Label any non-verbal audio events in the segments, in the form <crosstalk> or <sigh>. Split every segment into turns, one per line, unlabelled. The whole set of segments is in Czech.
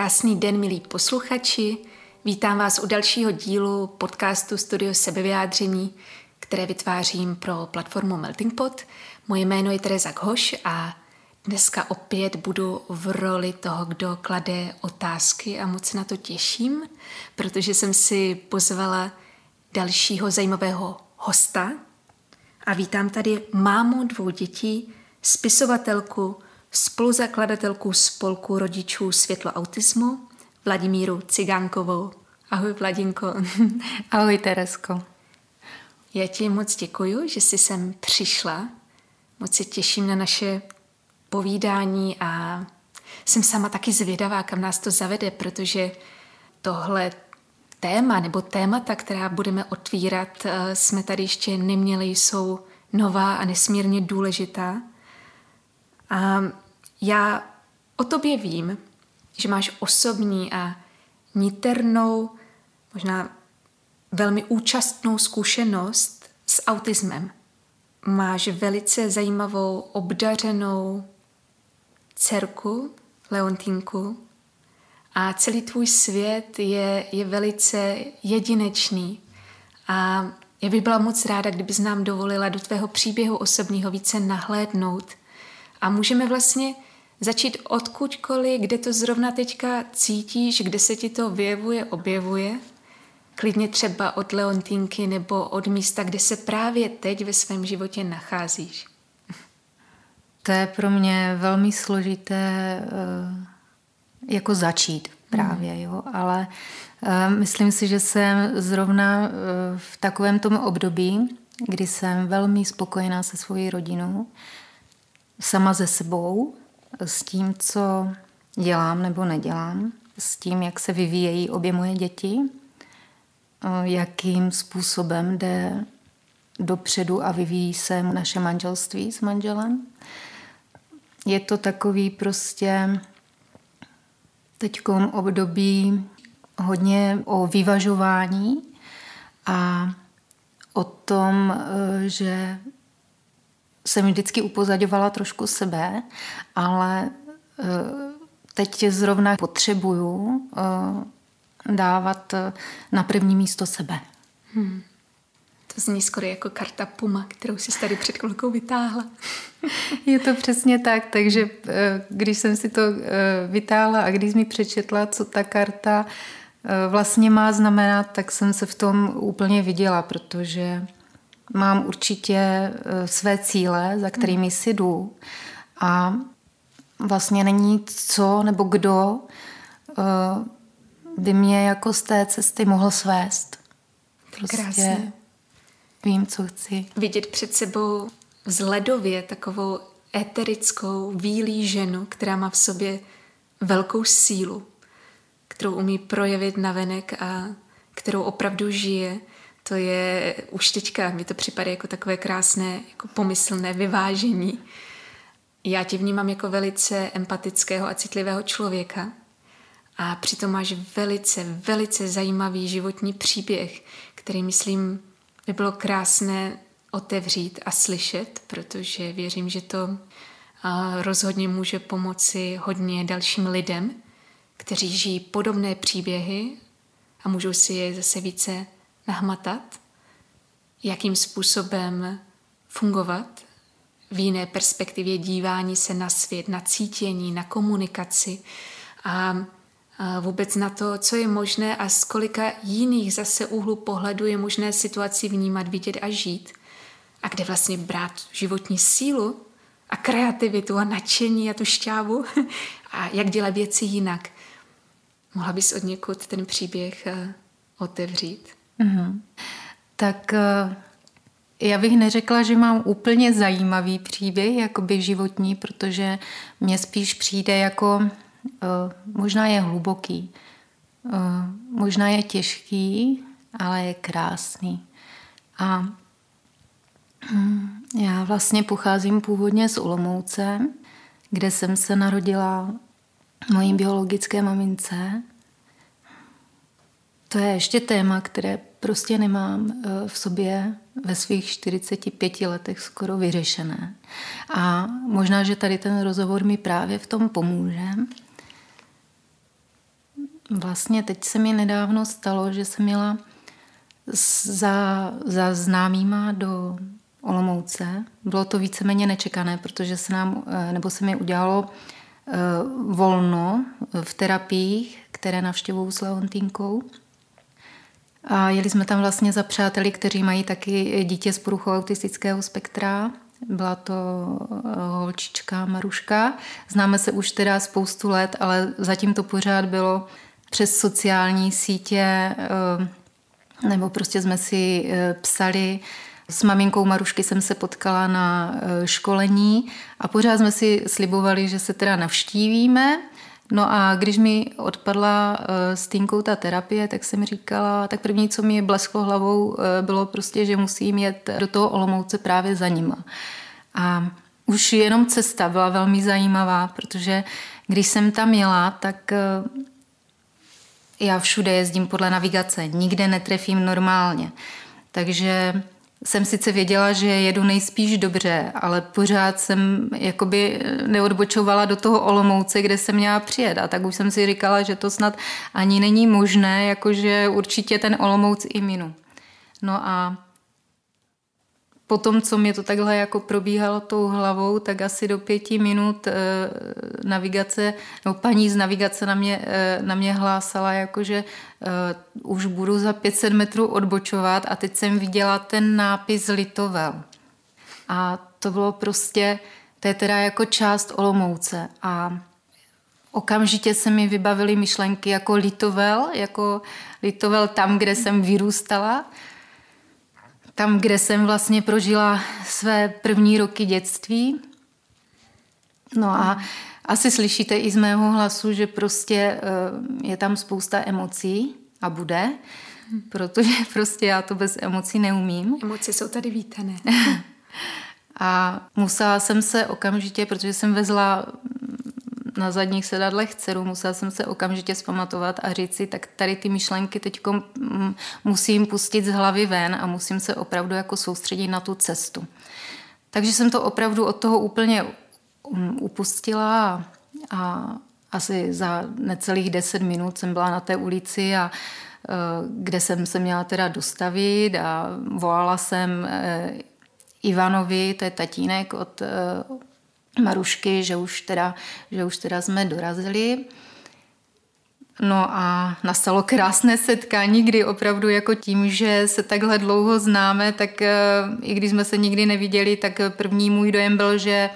Krásný den, milí posluchači. Vítám vás u dalšího dílu podcastu Studio sebevyjádření, které vytvářím pro platformu Melting Pot. Moje jméno je Teresa Ghoš a dneska opět budu v roli toho, kdo klade otázky a moc se na to těším, protože jsem si pozvala dalšího zajímavého hosta a vítám tady mámu dvou dětí, spisovatelku, spoluzakladatelku spolku rodičů Světlo autismu, Vladimíru Cigánkovou. Ahoj Vladinko. <laughs>
Ahoj Teresko.
Já ti moc děkuji, že jsi sem přišla. Moc se těším na naše povídání a jsem sama taky zvědavá, kam nás to zavede, protože tohle téma nebo témata, která budeme otvírat, eh, jsme tady ještě neměli, jsou nová a nesmírně důležitá. A já o tobě vím, že máš osobní a niternou, možná velmi účastnou zkušenost s autismem. Máš velice zajímavou, obdařenou dcerku, Leontínku, a celý tvůj svět je, je velice jedinečný. A já bych byla moc ráda, kdybys nám dovolila do tvého příběhu osobního více nahlédnout. A můžeme vlastně začít odkudkoliv, kde to zrovna teďka cítíš, kde se ti to vyjevuje, objevuje. Klidně třeba od Leontínky nebo od místa, kde se právě teď ve svém životě nacházíš. <laughs>
To je pro mě velmi složité eh, jako začít právě, jo, ale eh, myslím si, že jsem zrovna eh, v takovém tom období, kdy jsem velmi spokojená se svojí rodinou, sama ze sebou, s tím, co dělám nebo nedělám, s tím, jak se vyvíjejí obě moje děti, jakým způsobem jde dopředu a vyvíjí se naše manželství s manželem. Je to takový prostě teďkom období hodně o vyvažování a o tom, e, že jsem vždycky upozadovala trošku sebe, ale e, teď zrovna potřebuju e, dávat na první místo sebe. Hmm.
To zní skoro jako karta Puma, kterou si tady před chvilkou vytáhla. <laughs>
Je to přesně tak, takže když jsem si to vytáhla a když mi přečetla, co ta karta vlastně má znamenat, tak jsem se v tom úplně viděla, protože mám určitě eh, své cíle, za kterými si jdu a vlastně není co nebo kdo eh, by mě jako z té cesty mohl svést.
Prostě Krásně.
vím, co chci.
Vidět před sebou vzhledově takovou eterickou, výlí ženu, která má v sobě velkou sílu, kterou umí projevit navenek a kterou opravdu žije to je už teďka, mi to připadá jako takové krásné, jako pomyslné vyvážení. Já tě vnímám jako velice empatického a citlivého člověka a přitom máš velice, velice zajímavý životní příběh, který myslím by bylo krásné otevřít a slyšet, protože věřím, že to rozhodně může pomoci hodně dalším lidem, kteří žijí podobné příběhy a můžou si je zase více nahmatat, jakým způsobem fungovat v jiné perspektivě dívání se na svět, na cítění, na komunikaci a vůbec na to, co je možné a z kolika jiných zase úhlu pohledu je možné situaci vnímat, vidět a žít. A kde vlastně brát životní sílu a kreativitu a nadšení a tu šťávu <laughs> a jak dělat věci jinak. Mohla bys od někud ten příběh eh, otevřít? Mm-hmm.
Tak eh, já bych neřekla, že mám úplně zajímavý příběh, jakoby životní, protože mně spíš přijde jako, eh, možná je hluboký, eh, možná je těžký, ale je krásný. A hm, já vlastně pocházím původně z Olomouce, kde jsem se narodila mojí biologické mamince. To je ještě téma, které prostě nemám eh, v sobě ve svých 45 letech skoro vyřešené. A možná, že tady ten rozhovor mi právě v tom pomůže. Vlastně teď se mi nedávno stalo, že jsem měla za, za známýma do Olomouce. Bylo to víceméně nečekané, protože se nám, eh, nebo se mi udělalo eh, volno v terapiích, které navštěvují s Leontínkou. A jeli jsme tam vlastně za přáteli, kteří mají taky dítě s poruchou autistického spektra. Byla to eh, holčička Maruška. Známe se už teda spoustu let, ale zatím to pořád bylo přes sociální sítě, nebo prostě jsme si psali s maminkou Marušky jsem se potkala na školení a pořád jsme si slibovali, že se teda navštívíme. No a když mi odpadla e, s Týnkou ta terapie, tak jsem říkala, tak první, co mi blesklo hlavou, e, bylo prostě, že musím jet do toho Olomouce právě za nima. A už jenom cesta byla velmi zajímavá, protože když jsem tam jela, tak já všude jezdím podle navigace, nikde netrefím normálně. Takže jsem sice věděla, že jedu nejspíš dobře, ale pořád jsem jakoby neodbočovala do toho Olomouce, kde jsem měla přijet. A tak už jsem si říkala, že to snad ani není možné, jakože určitě ten Olomouc i minu. No a po tom, co mě to takhle jako probíhalo tou hlavou, tak asi do pěti minut e, navigace, no paní z navigace na mě, e, na mě hlásala, jakože e, už budu za 500 metrů odbočovat a teď jsem viděla ten nápis Litovel. A to bylo prostě, to je teda jako část Olomouce a okamžitě se mi vybavily myšlenky jako Litovel, jako Litovel tam, kde jsem vyrůstala, tam, kde jsem vlastně prožila své první roky dětství. No a asi slyšíte i z mého hlasu, že prostě eh, je tam spousta emocí a bude, protože <laughs> prostě já to bez emocí neumím.
Emoce jsou tady vítané. <laughs>
a musela jsem se okamžitě, protože jsem vezla na zadních sedadlech dceru, musela jsem se okamžitě zpamatovat a říct si, tak tady ty myšlenky teď musím pustit z hlavy ven a musím se opravdu jako soustředit na tu cestu. Takže jsem to opravdu od toho úplně um, upustila a asi za necelých deset minut jsem byla na té ulici a e, kde jsem se měla teda dostavit a volala jsem e, Ivanovi, to je tatínek od, e, Marušky, že už teda, že už teda jsme dorazili. No a nastalo krásné setkání, kdy opravdu jako tím, že se takhle dlouho známe, tak eh, i když jsme se nikdy neviděli, tak první můj dojem byl, že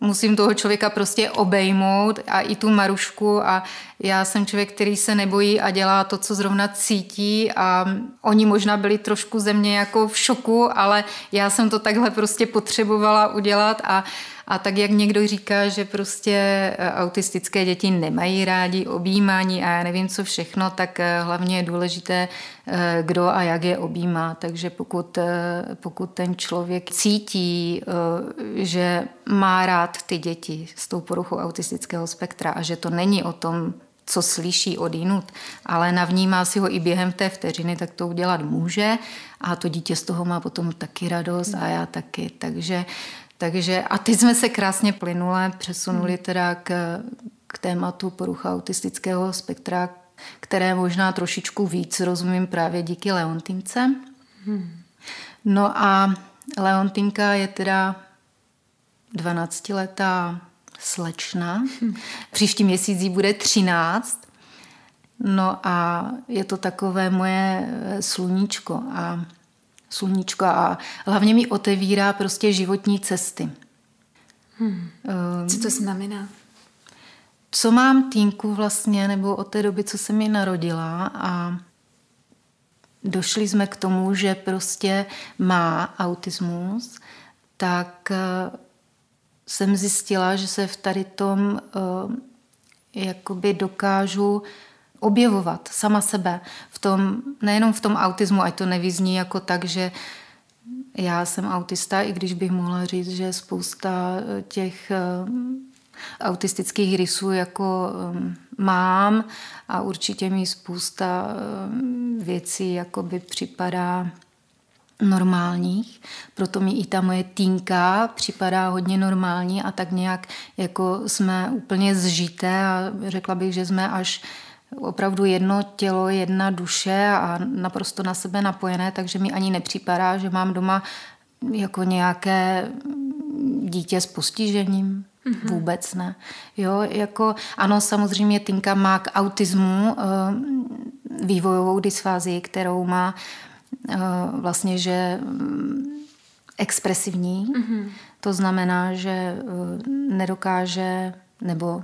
musím toho člověka prostě obejmout a i tu Marušku. A já jsem člověk, který se nebojí a dělá to, co zrovna cítí. A oni možná byli trošku ze mě jako v šoku, ale já jsem to takhle prostě potřebovala udělat. A a tak, jak někdo říká, že prostě e, autistické děti nemají rádi objímání a já nevím, co všechno, tak e, hlavně je důležité, e, kdo a jak je objímá. Takže pokud, pokud ten člověk cítí, že má rád ty děti s tou poruchou autistického spektra a že to není o tom, co slyší od jinut, ale navnímá si ho i během té vteřiny, tak to udělat může a to dítě z toho má potom taky radost a já taky. Takže takže a teď jsme se krásně plynule přesunuli hmm. teda k, k tématu porucha autistického spektra, které možná trošičku víc rozumím právě díky Leontince. Hmm. No a Leontinka je teda 12-letá slečna. Hmm. Příští měsíc jí bude 13. No a je to takové moje sluníčko. A sluníčko a hlavně mi otevírá prostě životní cesty.
Hmm. Co to znamená?
Co mám týnku vlastně, nebo od té doby, co se mi narodila a došli jsme k tomu, že prostě má autismus, tak eh, jsem zjistila, že se v tady tom uh, jakoby dokážu objevovat sama sebe v tom, nejenom v tom autismu, ať to nevyzní jako tak, že já jsem autista, i když bych mohla říct, že spousta eh, těch eh, autistických rysů jako eh, mám a určitě mi spousta věcí jako by připadá normálních, proto mi i ta moje týnka připadá hodně normální a tak nějak jako jsme úplně zžité a řekla bych, že jsme až opravdu jedno tělo, jedna duše a naprosto na sebe napojené, takže mi ani nepřipadá, že mám doma jako nějaké dítě s postižením. Mm-hmm. Vůbec ne. Jo, jako, ano, samozřejmě Tinka má k autismu uh, vývojovou dysfázii, kterou má uh, vlastně, že um, expresivní. Mm-hmm. To znamená, že uh, nedokáže nebo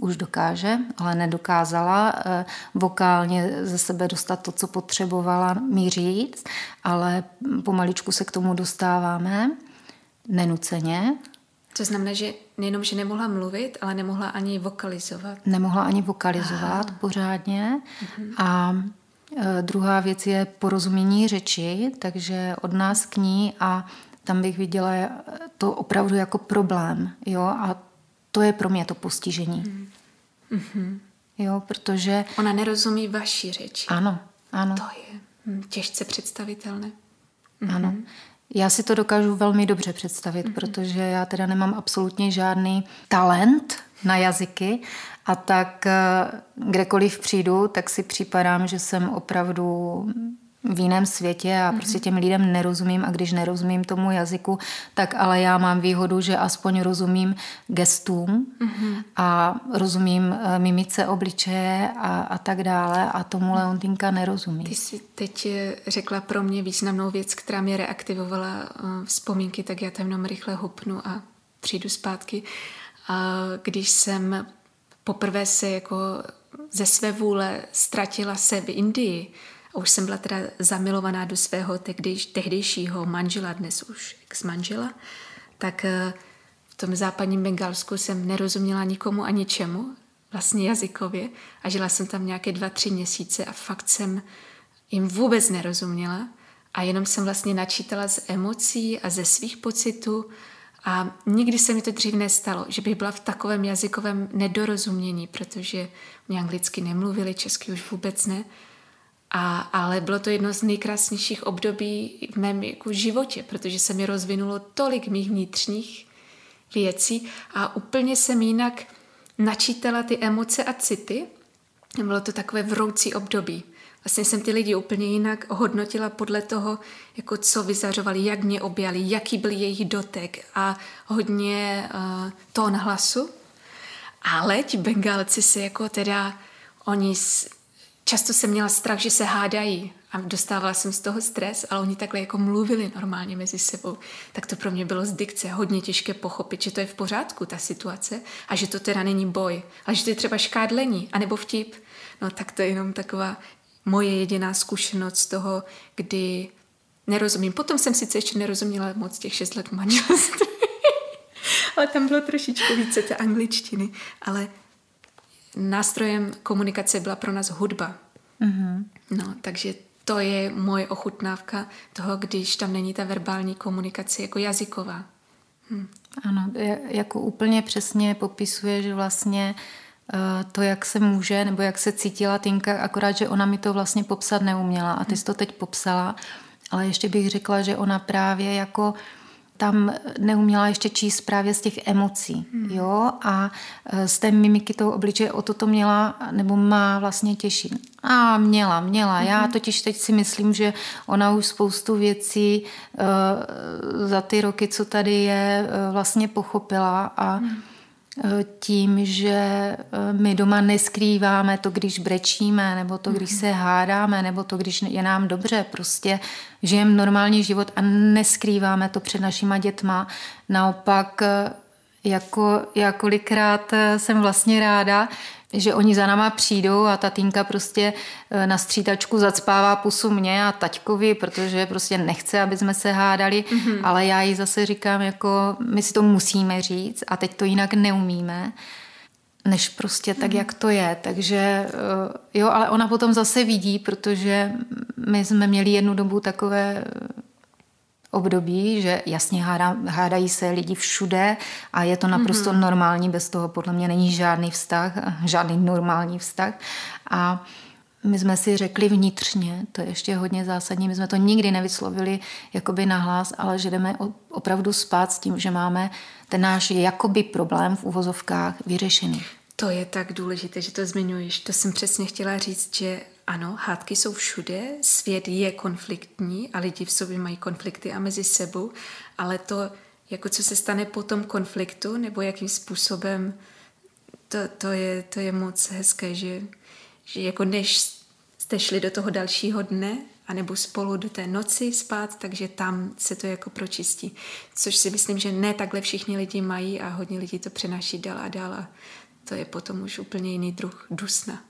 už dokáže, ale nedokázala eh, vokálně ze sebe dostat to, co potřebovala mi říct, ale pomaličku se k tomu dostáváme, nenuceně.
To znamená, že nejenom, že nemohla mluvit, ale nemohla ani vokalizovat.
Nemohla ani vokalizovat Aha. pořádně. Mhm. A e, druhá věc je porozumění řeči, takže od nás k ní a tam bych viděla to opravdu jako problém. Jo? A to je pro mě to postižení. Mm-hmm. Jo, protože...
Ona nerozumí vaší řeči.
Ano, ano.
To je hm, těžce představitelné.
Mm-hmm. Ano. Já si to dokážu velmi dobře představit, mm-hmm. protože já teda nemám absolutně žádný talent na jazyky a tak eh, kdekoliv přijdu, tak si připadám, že jsem opravdu v jiném světě a prostě těm lidem nerozumím a když nerozumím tomu jazyku, tak ale já mám výhodu, že aspoň rozumím gestům mm-hmm. a rozumím eh, mimice obličeje a, a tak dále a tomu Leontinka nerozumí.
Ty jsi teď eh, řekla pro mě významnou věc, která mě reaktivovala eh, vzpomínky, tak já tam jenom rychle hopnu a přijdu zpátky. A když jsem poprvé se jako ze své vůle ztratila se v Indii, a už jsem byla teda zamilovaná do svého tehdejš, tehdejšího manžela, dnes už ex-manžela, tak eh, v tom západním Bengalsku jsem nerozuměla nikomu a ničemu, vlastně jazykově a žila jsem tam nějaké dva, tři měsíce a fakt jsem jim vůbec nerozuměla a jenom jsem vlastně načítala z emocí a ze svých pocitů a nikdy se mi to dřív nestalo, že bych byla v takovém jazykovém nedorozumění, protože mě anglicky nemluvili, česky už vůbec ne. A, ale bylo to jedno z nejkrásnějších období v mém jako životě, protože se mi rozvinulo tolik mých vnitřních věcí a úplně jsem jinak načítala ty emoce a city. Bylo to takové vroucí období. Vlastně jsem ty lidi úplně jinak hodnotila podle toho, jako co vyzařovali, jak mě objali, jaký byl jejich dotek a hodně uh, tón hlasu. Ale ti Bengálci se jako teda, oni často jsem měla strach, že se hádají a dostávala jsem z toho stres, ale oni takhle jako mluvili normálně mezi sebou. Tak to pro mě bylo z dikce hodně těžké pochopit, že to je v pořádku, ta situace, a že to teda není boj, ale že to je třeba škádlení, anebo vtip. No tak to je jenom taková moje jediná zkušenost z toho, kdy nerozumím. Potom jsem sice ještě nerozuměla moc těch šest let manželství, <laughs> ale tam bylo trošičku více té angličtiny, ale nástrojem komunikace byla pro nás hudba. Mm-hmm. No, takže to je moje ochutnávka toho, když tam není ta verbální komunikace jako jazyková.
Hm. Ano, jako úplně přesně popisuje, že vlastně eh, to, jak se může, nebo jak se cítila Tinka, akorát, že ona mi to vlastně popsat neuměla a ty jsi to teď popsala, ale ještě bych řekla, že ona právě jako tam neuměla ještě číst právě z těch emocí. Hmm. Jo? A e, z té mimiky toho obličeje o toto měla, nebo má vlastně těžší. A měla, měla. Hmm. Já totiž teď si myslím, že ona už spoustu věcí uh, za ty roky, co tady je, uh, vlastně pochopila a hmm tím, že eh, my doma neskrýváme to, když brečíme, nebo to, když se hádáme, nebo to, když je nám dobře. Prostě žijeme normální život a neskrýváme to před našima dětma. Naopak, eh, jako já kolikrát eh, jsem vlastně ráda, že oni za náma přijdou a ta týnka prostě e, na střídačku zacpává pusu mě a taťkovi, protože prostě nechce, aby jsme se hádali, mm-hmm. ale já jí zase říkám, jako my si to musíme říct a teď to jinak neumíme než prostě tak, mhm. jak to je. Takže e, jo, ale ona potom zase vidí, protože my jsme měli jednu dobu takové období, že jasně hádá, hádají se lidi všude a je to naprosto mm-hmm. normální, bez toho podle mě není žádný vztah, <laughs> žádný normální vztah. A my jsme si řekli vnitřně, to je ještě hodně zásadní, my jsme to nikdy nevyslovili jakoby nahlas, ale že jdeme opravdu spát s tím, že máme ten náš jakoby problém v uvozovkách vyřešený.
To je tak důležité, že to zmiňuješ. To jsem přesně chtěla říct, že ano, hádky jsou všude, svět je konfliktní a lidi v sobě mají konflikty a mezi sebou, ale to, jako co se stane po tom konfliktu, nebo jakým způsobem, to, to, je, to je moc hezké, že, že jako než jste šli do toho dalšího dne, anebo spolu do té noci spát, takže tam se to jako pročistí. Což si myslím, že ne takhle všichni lidi mají a hodně lidí to přenáší dál a dál a to je potom už úplně jiný druh dusna.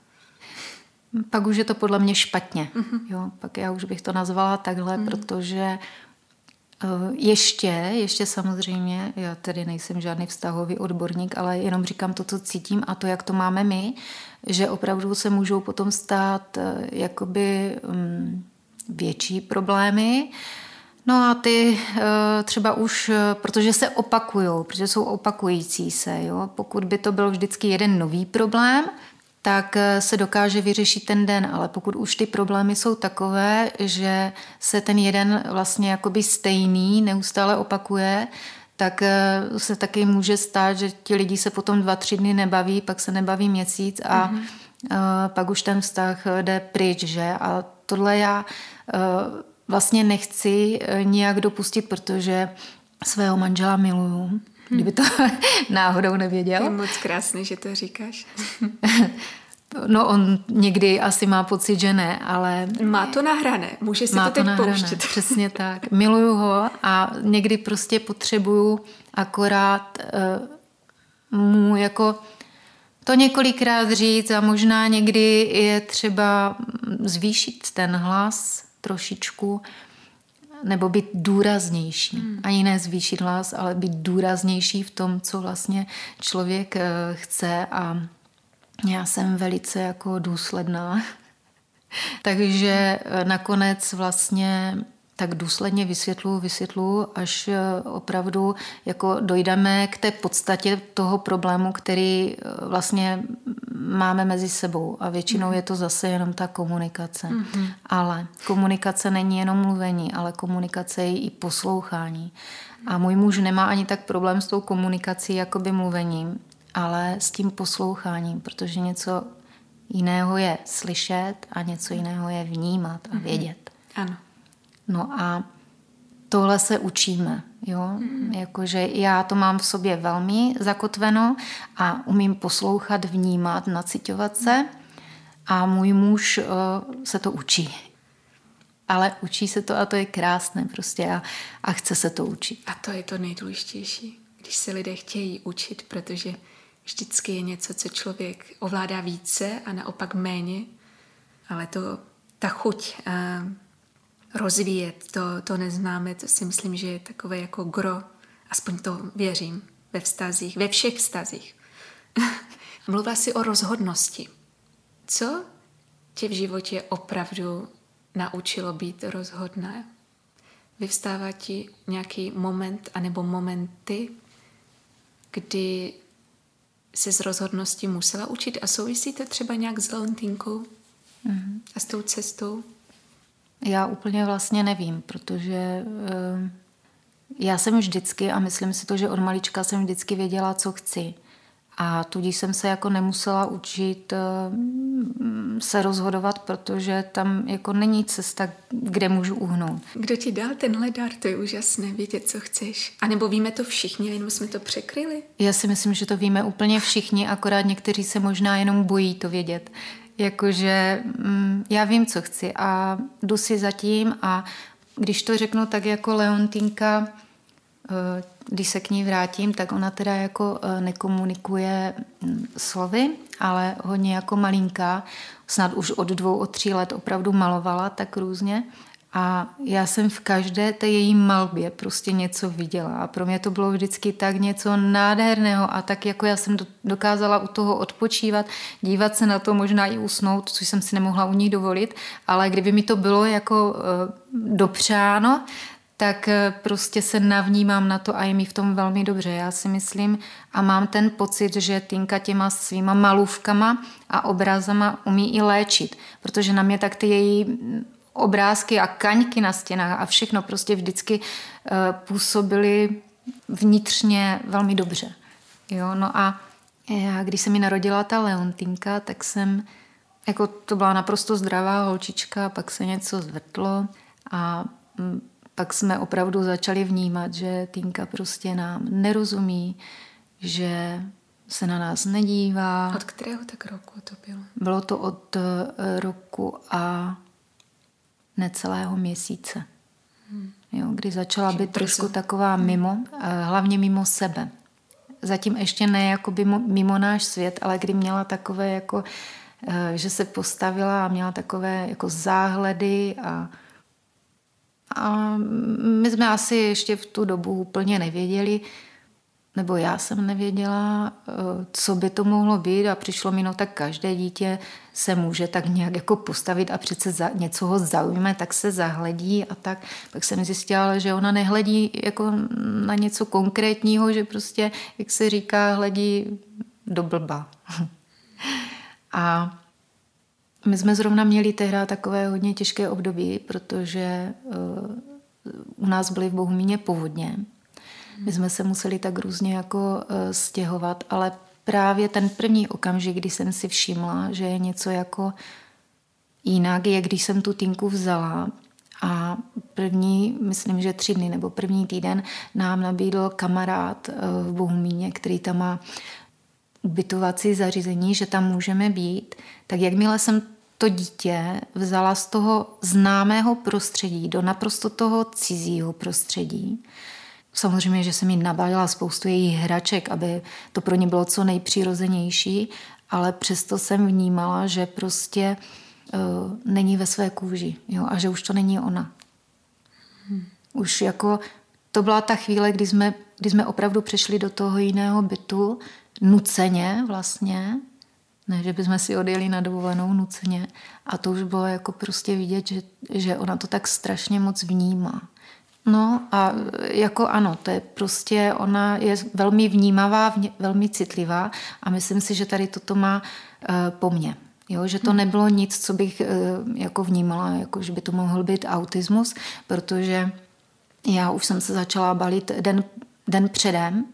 Pak už je to podle mě špatně. Mm-hmm. Jo, pak já už bych to nazvala takhle, mm-hmm. protože eh, ještě, ještě samozřejmě, já tedy nejsem žádný vztahový odborník, ale jenom říkám to, co cítím a to, jak to máme my, že opravdu se můžou potom stát eh, jakoby um, větší problémy. No a ty eh, třeba už, protože se opakují, protože jsou opakující se, jo? pokud by to byl vždycky jeden nový problém, tak eh, se dokáže vyřešit ten den, ale pokud už ty problémy jsou takové, že se ten jeden vlastně jakoby stejný neustále opakuje, tak eh, se taky může stát, že ti lidi se potom dva, tři dny nebaví, pak se nebaví měsíc a mm-hmm. pak už ten vztah jde pryč, že? A tohle já vlastně nechci nijak dopustit, protože svého manžela miluju kdyby to <laughs> náhodou nevěděl.
Je moc krásný, že to říkáš. <laughs>
No on někdy asi má pocit, že ne, ale...
Má to nahrané, může si má to teď to nahrané, pouštět. <laughs>
Přesně tak. Miluju ho a někdy prostě potřebuju akorát uh, mu jako to několikrát říct a možná někdy je třeba zvýšit ten hlas trošičku, nebo být důraznější. Hmm. Ani ne zvýšit hlas, ale být důraznější v tom, co vlastně člověk eh, chce a já jsem velice jako důsledná. <laughs> Takže eh, nakonec vlastně tak důsledně vysvětlu, vysvětlu, až eh, opravdu jako dojdeme k té podstatě toho problému, který eh, vlastně máme mezi sebou. A většinou je to zase jenom ta komunikace. Mm-hmm. Ale komunikace není jenom mluvení, ale komunikace je i poslouchání. A můj muž nemá ani tak problém s tou komunikací, jako by mluvením, ale s tím posloucháním, protože něco jiného je slyšet a něco jiného je vnímat a mhm. vědět.
Mm-hmm. Ano.
No a tohle se učíme. Jo? Mm. Jakože já to mám v sobě velmi zakotveno a umím poslouchat, vnímat, nacitovat se a můj muž uh, se to učí. Ale učí se to a to je krásné prostě a, a chce se to učit.
A to je to nejdůležitější, když se lidé chtějí učit, protože vždycky je něco, co člověk ovládá více a naopak méně, ale to, ta chuť uh, rozvíjet, to, to neznáme, to si myslím, že je takové jako gro, aspoň to věřím, ve vztazích, ve všech vztazích. <laughs> Mluvila si o rozhodnosti. Co tě v životě opravdu naučilo být rozhodná? Vyvstává ti nějaký moment anebo momenty, kdy se z rozhodnosti musela učit a souvisí to třeba nějak s Leontínkou mm-hmm. a s tou cestou?
Já úplně vlastně nevím, protože eh, já jsem vždycky, a myslím si to, že od malička jsem vždycky věděla, co chci. A tudíž jsem se jako nemusela učit eh, se rozhodovat, protože tam jako není cesta, kde můžu uhnout.
Kdo ti dal tenhle dar, to je úžasné, vědět, co chceš. A nebo víme to všichni, jenom jsme to překryli?
Já si myslím, že to víme úplně všichni, akorát někteří se možná jenom bojí to vědět. Jakože mm, já vím, co chci a jdu si zatím a když to řeknu tak jako Leontinka, eh, když se k ní vrátím, tak ona teda jako eh, nekomunikuje mm, slovy, ale hodně jako malinká. Snad už od dvou, od tří let opravdu malovala tak různě. A já jsem v každé té její malbě prostě něco viděla. A pro mě to bylo vždycky tak něco nádherného. A tak jako já jsem dokázala u toho odpočívat, dívat se na to, možná i usnout, což jsem si nemohla u ní dovolit. Ale kdyby mi to bylo jako uh, dopřáno, tak eh, prostě se navnímám na to a je mi v tom velmi dobře. Já si myslím a mám ten pocit, že Tinka těma svýma malůvkama a obrazama umí i léčit, protože na mě tak ty její obrázky a kaňky na stěnách a všechno prostě vždycky uh, působily vnitřně velmi dobře. Jo, no a Já, když se mi narodila ta Leontinka, tak jsem, jako to byla naprosto zdravá holčička, pak se něco zvrtlo a mm, pak jsme opravdu začali vnímat, že Tinka prostě nám nerozumí, že se na nás nedívá.
Od kterého tak roku to bylo?
Bylo to od eh, roku a necelého měsíce. Hmm. Jo, kdy začala být trošku taková mimo, eh, hlavně mimo sebe. Zatím ještě ne jako by mimo náš svět, ale kdy měla takové jako, eh, že se postavila a měla takové jako záhledy a a my jsme asi ještě v tu dobu úplně nevěděli, nebo já jsem nevěděla, eh, co by to mohlo být a přišlo mi, no tak každé dítě se může tak nějak jako postavit a přece za, něco ho zaujme, tak se zahledí a tak. Pak jsem zjistila, že ona nehledí jako na něco konkrétního, že prostě, jak se říká, hledí do blba. <laughs> a my jsme zrovna měli tehdy takové hodně těžké období, protože uh, u nás byly v Bohumíně povodně. My jsme se museli tak různě jako uh, stěhovat, ale právě ten první okamžik, kdy jsem si všimla, že je něco jako jinak, je když jsem tu tinku vzala a první, myslím, že tři dny nebo první týden nám nabídl kamarád uh, v Bohumíně, který tam má ubytovací zařízení, že tam můžeme být, tak jakmile jsem to dítě vzala z toho známého prostředí do naprosto toho cizího prostředí. Samozřejmě, že jsem jí nabalila spoustu jejich hraček, aby to pro ně bylo co nejpřirozenější, ale přesto jsem vnímala, že prostě uh, není ve své kůži jo, a že už to není ona. Hmm. Už jako to byla ta chvíle, kdy jsme, kdy jsme opravdu přešli do toho jiného bytu, nuceně vlastně, ne, že bychom si odjeli na dovolenou nuceně. A to už bylo jako prostě vidět, že, že ona to tak strašně moc vnímá. No a jako ano, to je prostě, ona je velmi vnímavá, velmi citlivá a myslím si, že tady toto má uh, po mně. Jo, že to hmm. nebylo nic, co bych uh, jako vnímala, jako že by to mohl být autismus, protože já už jsem se začala balit den, den předem,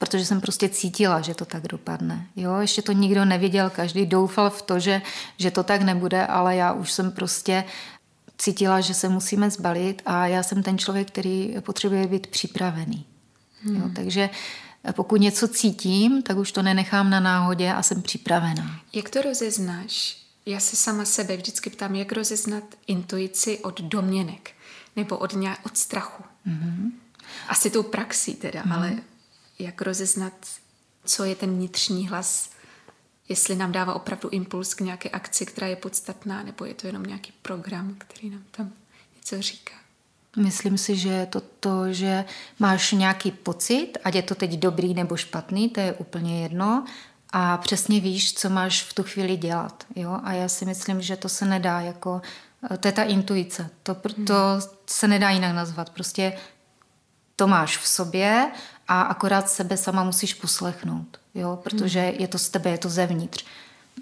protože jsem prostě cítila, že to tak dopadne. Jo, ještě to nikdo nevěděl, každý doufal v to, že, že to tak nebude, ale já už jsem prostě cítila, že se musíme zbalit a já jsem ten člověk, který potřebuje být připravený. Hmm. Jo, takže pokud něco cítím, tak už to nenechám na náhodě a jsem připravená.
Jak to rozeznáš? Já se sama sebe vždycky ptám, jak rozeznat intuici od domněnek nebo od, nějak, od strachu. Mm-hmm. Asi tou praxí teda, mm-hmm. ale jak rozeznat, co je ten vnitřní hlas, jestli nám dává opravdu impuls k nějaké akci, která je podstatná, nebo je to jenom nějaký program, který nám tam něco říká.
Myslím si, že je to to, že máš nějaký pocit, ať je to teď dobrý nebo špatný, to je úplně jedno, a přesně víš, co máš v tu chvíli dělat. Jo? A já si myslím, že to se nedá jako, to je ta intuice, to, to hmm. se nedá jinak nazvat. Prostě to máš v sobě a akorát sebe sama musíš poslechnout, jo? protože je to z tebe, je to zevnitř.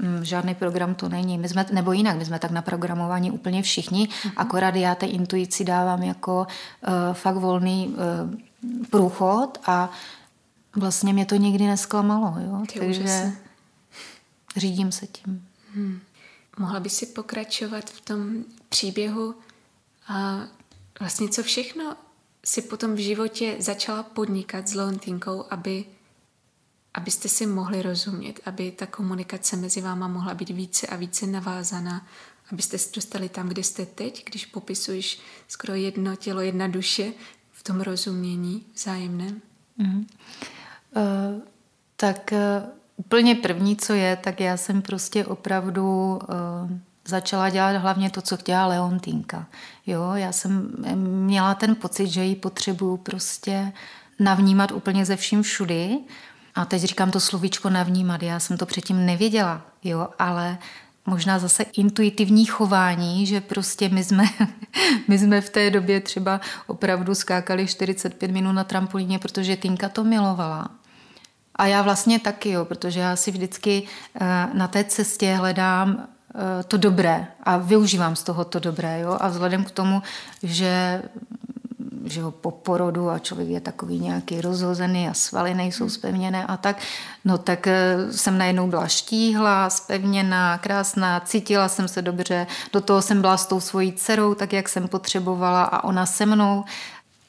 Mm, žádný program to není. My jsme, nebo jinak, my jsme tak naprogramovaní úplně všichni, mm-hmm. akorát já té intuici dávám jako uh, fakt volný uh, průchod a vlastně mě to nikdy nesklamalo. Jo? Takže úžasný. řídím se tím. Hmm.
Mohla by si pokračovat v tom příběhu a vlastně co všechno si potom v životě začala podnikat s Leontinkou, aby, abyste si mohli rozumět, aby ta komunikace mezi váma mohla být více a více navázaná, abyste se dostali tam, kde jste teď, když popisuješ skoro jedno tělo, jedna duše v tom rozumění vzájemném? Mm.
Uh, tak uh, úplně první, co je, tak já jsem prostě opravdu uh, začala dělat hlavně to, co chtěla Leontýnka. Jo, já jsem měla ten pocit, že ji potřebuju prostě navnímat úplně ze vším všudy. A teď říkám to slovíčko navnímat, já jsem to předtím nevěděla, jo, ale možná zase intuitivní chování, že prostě my jsme, <laughs> my jsme v té době třeba opravdu skákali 45 minut na trampolíně, protože Tinka to milovala. A já vlastně taky, jo, protože já si vždycky eh, na té cestě hledám Eh, to dobré a využívám z toho to dobré. Jo? A vzhledem k tomu, že že ho po porodu a člověk je takový nějaký rozhozený a svaly nejsou hmm. spevněné a tak, no tak eh, jsem najednou byla štíhla, spevněná, krásná, cítila jsem se dobře, do toho jsem byla s tou svojí dcerou, tak jak jsem potřebovala a ona se mnou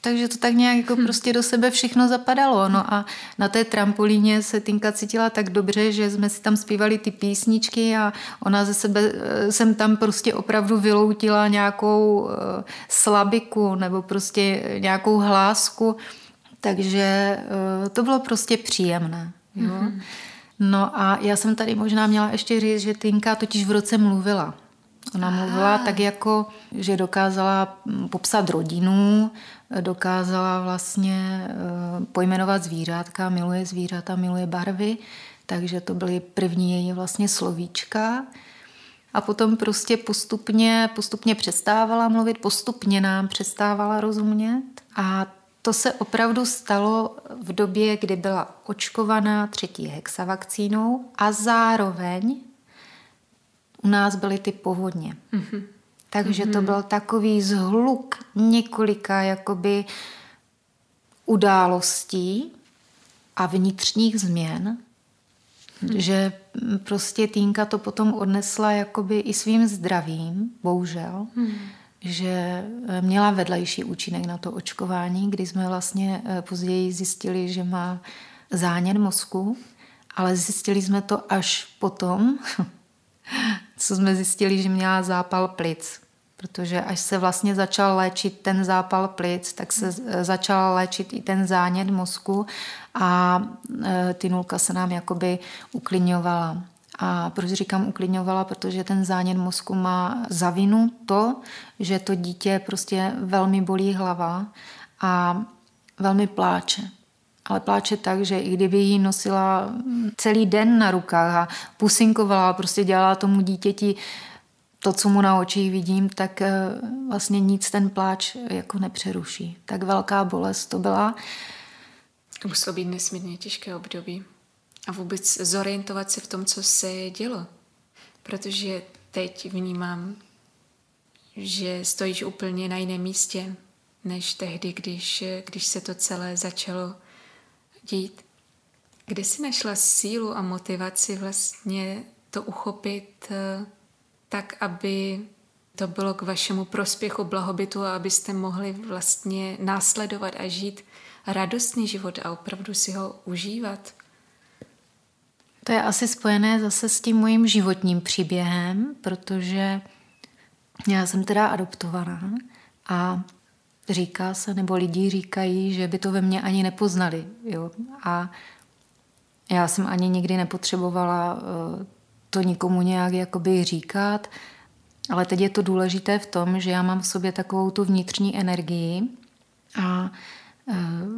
takže to tak nějak jako hm. prostě do sebe všechno zapadalo. No a na té trampolíně se Tinka cítila tak dobře, že jsme si tam zpívali ty písničky a ona ze sebe eh, jsem tam prostě opravdu vyloutila nějakou eh, slabiku nebo prostě nějakou hlásku. Takže eh, to bylo prostě příjemné. Jo? Mm-hmm. No a já jsem tady možná měla ještě říct, že Tinka totiž v roce mluvila. Ona mluvila tak jako, že dokázala popsat rodinu, dokázala vlastně eh, pojmenovat zvířátka, miluje zvířata, miluje barvy, takže to byly první její vlastně slovíčka. A potom prostě postupně, postupně přestávala mluvit, postupně nám přestávala rozumět. A to se opravdu stalo v době, kdy byla očkovaná třetí hexavakcínou a zároveň u nás byly ty povodně. Mm-hmm. Takže mm-hmm. to mhm. byl takový zhluk několika jakoby událostí a vnitřních změn, mm. že prostě Týnka to potom odnesla jakoby i svým zdravím, bohužel, mm. že eh, měla vedlejší účinek na to očkování, kdy jsme vlastně eh, později zjistili, že má zánět mozku, ale zjistili jsme to až potom, <laughs> co jsme zjistili, že měla zápal plic. Protože až se vlastně začal léčit ten zápal plic, tak se začal léčit i ten zánět mozku a e, ty nulka se nám jakoby uklidňovala. A proč říkám uklidňovala? Protože ten zánět mozku má zavinu to, že to dítě prostě velmi bolí hlava a velmi pláče ale pláče tak, že i kdyby ji nosila celý den na rukách a pusinkovala, prostě dělala tomu dítěti to, co mu na očích vidím, tak eh, vlastně nic ten pláč jako nepřeruší. Tak velká bolest to byla.
To muselo být nesmírně těžké období. A vůbec zorientovat se v tom, co se dělo. Protože teď vnímám, že stojíš úplně na jiném místě, než tehdy, když, když se to celé začalo dít. Kde jsi našla sílu a motivaci vlastně to uchopit eh, tak, aby to bylo k vašemu prospěchu, blahobytu a abyste mohli vlastně následovat a žít radostný život a opravdu si ho užívat?
To je asi spojené zase s tím mojím životním příběhem, protože já jsem teda adoptovaná a říká se, nebo lidi říkají, že by to ve mně ani nepoznali. Jo? A já jsem ani nikdy nepotřebovala eh, to nikomu nějak jakoby říkat, ale teď je to důležité v tom, že já mám v sobě takovou tu vnitřní energii a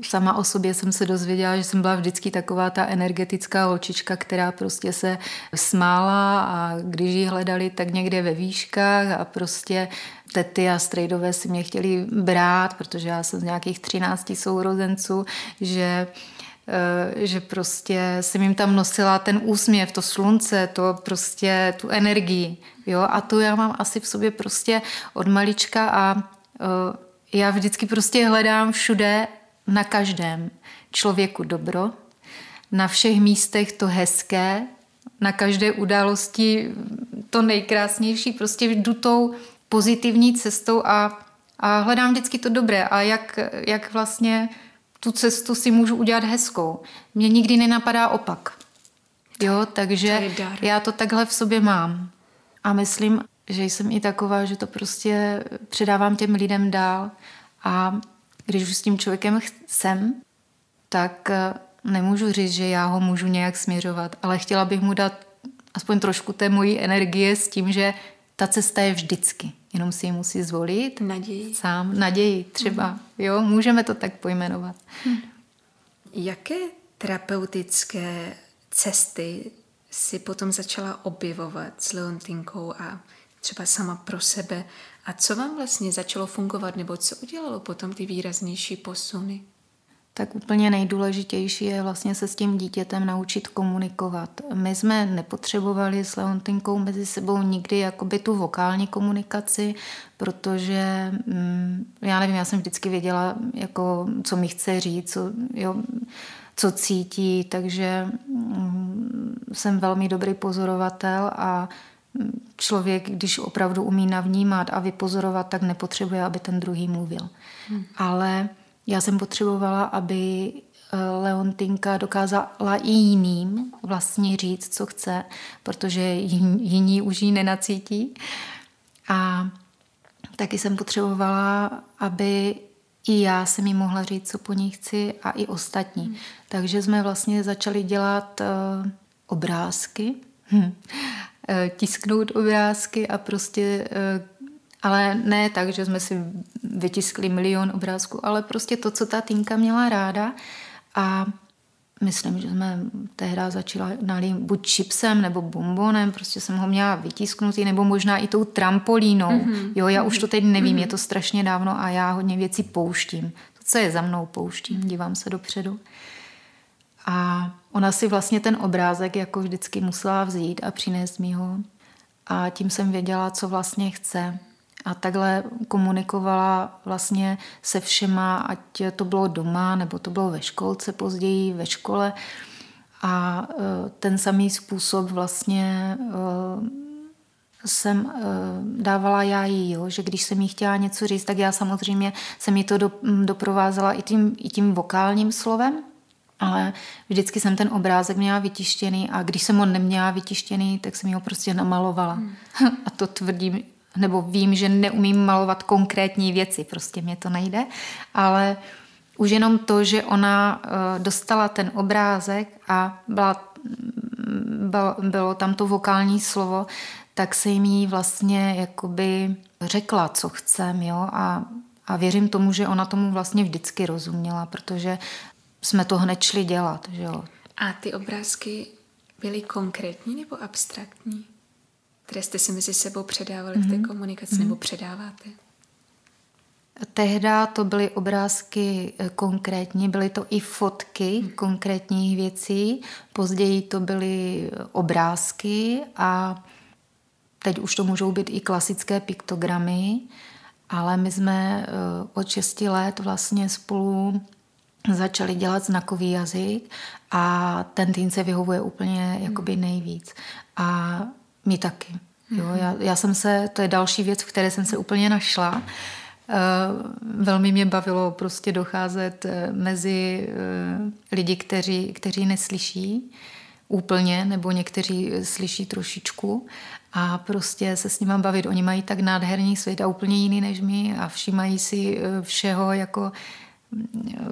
Sama o sobě jsem se dozvěděla, že jsem byla vždycky taková ta energetická holčička, která prostě se smála a když ji hledali, tak někde ve výškách a prostě tety a strejdové si mě chtěli brát, protože já jsem z nějakých 13 sourozenců, že eh, že prostě jsem jim tam nosila ten úsměv, to slunce, to prostě tu energii. Jo? A to já mám asi v sobě prostě od malička a eh, já vždycky prostě hledám všude, na každém člověku dobro, na všech místech to hezké, na každé události to nejkrásnější, prostě jdu tou pozitivní cestou a, a hledám vždycky to dobré a jak, jak vlastně tu cestu si můžu udělat hezkou. Mně nikdy nenapadá opak. Jo, takže to já to takhle v sobě mám. A myslím, že jsem i taková, že to prostě předávám těm lidem dál a když už s tím člověkem jsem, tak eh, nemůžu říct, že já ho můžu nějak směřovat, ale chtěla bych mu dát aspoň trošku té mojí energie s tím, že ta cesta je vždycky. Jenom si ji musí zvolit.
Naději.
Sám. Naději třeba. Mm. Jo, můžeme to tak pojmenovat. Hm.
Jaké terapeutické cesty si potom začala objevovat s Leontinkou a třeba sama pro sebe? A co vám vlastně začalo fungovat, nebo co udělalo potom ty výraznější posuny?
tak úplně nejdůležitější je vlastně se s tím dítětem naučit komunikovat. My jsme nepotřebovali s Leontinkou mezi sebou nikdy jakoby tu vokální komunikaci, protože mm, já nevím, já jsem vždycky věděla, jako, co mi chce říct, co, jo, co cítí, takže mm, jsem velmi dobrý pozorovatel a člověk, když opravdu umí navnímat a vypozorovat, tak nepotřebuje, aby ten druhý mluvil. Hmm. Ale já jsem potřebovala, aby eh, Leontinka dokázala i jiným vlastně říct, co chce, protože jiní už ji nenacítí. A taky jsem potřebovala, aby i já jsem mi mohla říct, co po ní chci a i ostatní. Hmm. Takže jsme vlastně začali dělat uh, obrázky, hm. Tisknout obrázky a prostě uh, ale ne tak, že jsme si vytiskli milion obrázků, ale prostě to, co ta Tinka měla ráda a myslím, že jsme tehdy začínali buď čipsem nebo bombonem, prostě jsem ho měla vytisknutý, nebo možná i tou trampolínou. Mm-hmm. Jo, já mm-hmm. už to teď nevím, mm-hmm. je to strašně dávno a já hodně věcí pouštím. To, co je za mnou, pouštím, dívám se dopředu. A ona si vlastně ten obrázek jako vždycky musela vzít a přinést mi ho. A tím jsem věděla, co vlastně chce. A takhle komunikovala vlastně se všema, ať to bylo doma, nebo to bylo ve školce později, ve škole. A e, ten samý způsob vlastně e, jsem e, dávala já jí, jo, že když jsem jí chtěla něco říct, tak já samozřejmě jsem jí to doprovázela i tím, i tím vokálním slovem, ale vždycky jsem ten obrázek měla vytištěný a když jsem ho neměla vytištěný, tak jsem ho prostě namalovala. Hmm. <laughs> A to tvrdím nebo vím, že neumím malovat konkrétní věci, prostě mě to nejde, ale už jenom to, že ona eh, dostala ten obrázek a byla, bylo, tam to vokální slovo, tak se jim vlastně jakoby řekla, co chcem, jo, a, a věřím tomu, že ona tomu vlastně vždycky rozuměla, protože jsme to hned šli dělat, že jo.
A ty obrázky byly konkrétní nebo abstraktní? které jste si mezi sebou předávali mm-hmm. v té mhm. komunikaci mm-hmm. nebo předáváte?
Tehda to byly obrázky eh, konkrétní, byly to i fotky hmm. konkrétních věcí, později to byly obrázky a teď už to můžou být i klasické piktogramy, ale my jsme eh, od 6 let vlastně spolu začali dělat znakový jazyk a ten tým se vyhovuje úplně jakoby nejvíc. A my taky. Jo, já, já jsem se, to je další věc, v které jsem se úplně našla. Eh, velmi mě bavilo prostě docházet eh, mezi eh, lidi, kteří, kteří neslyší úplně, nebo někteří slyší trošičku a prostě se s nima bavit. Oni mají tak nádherný svět a úplně jiný než my a všímají si všeho jako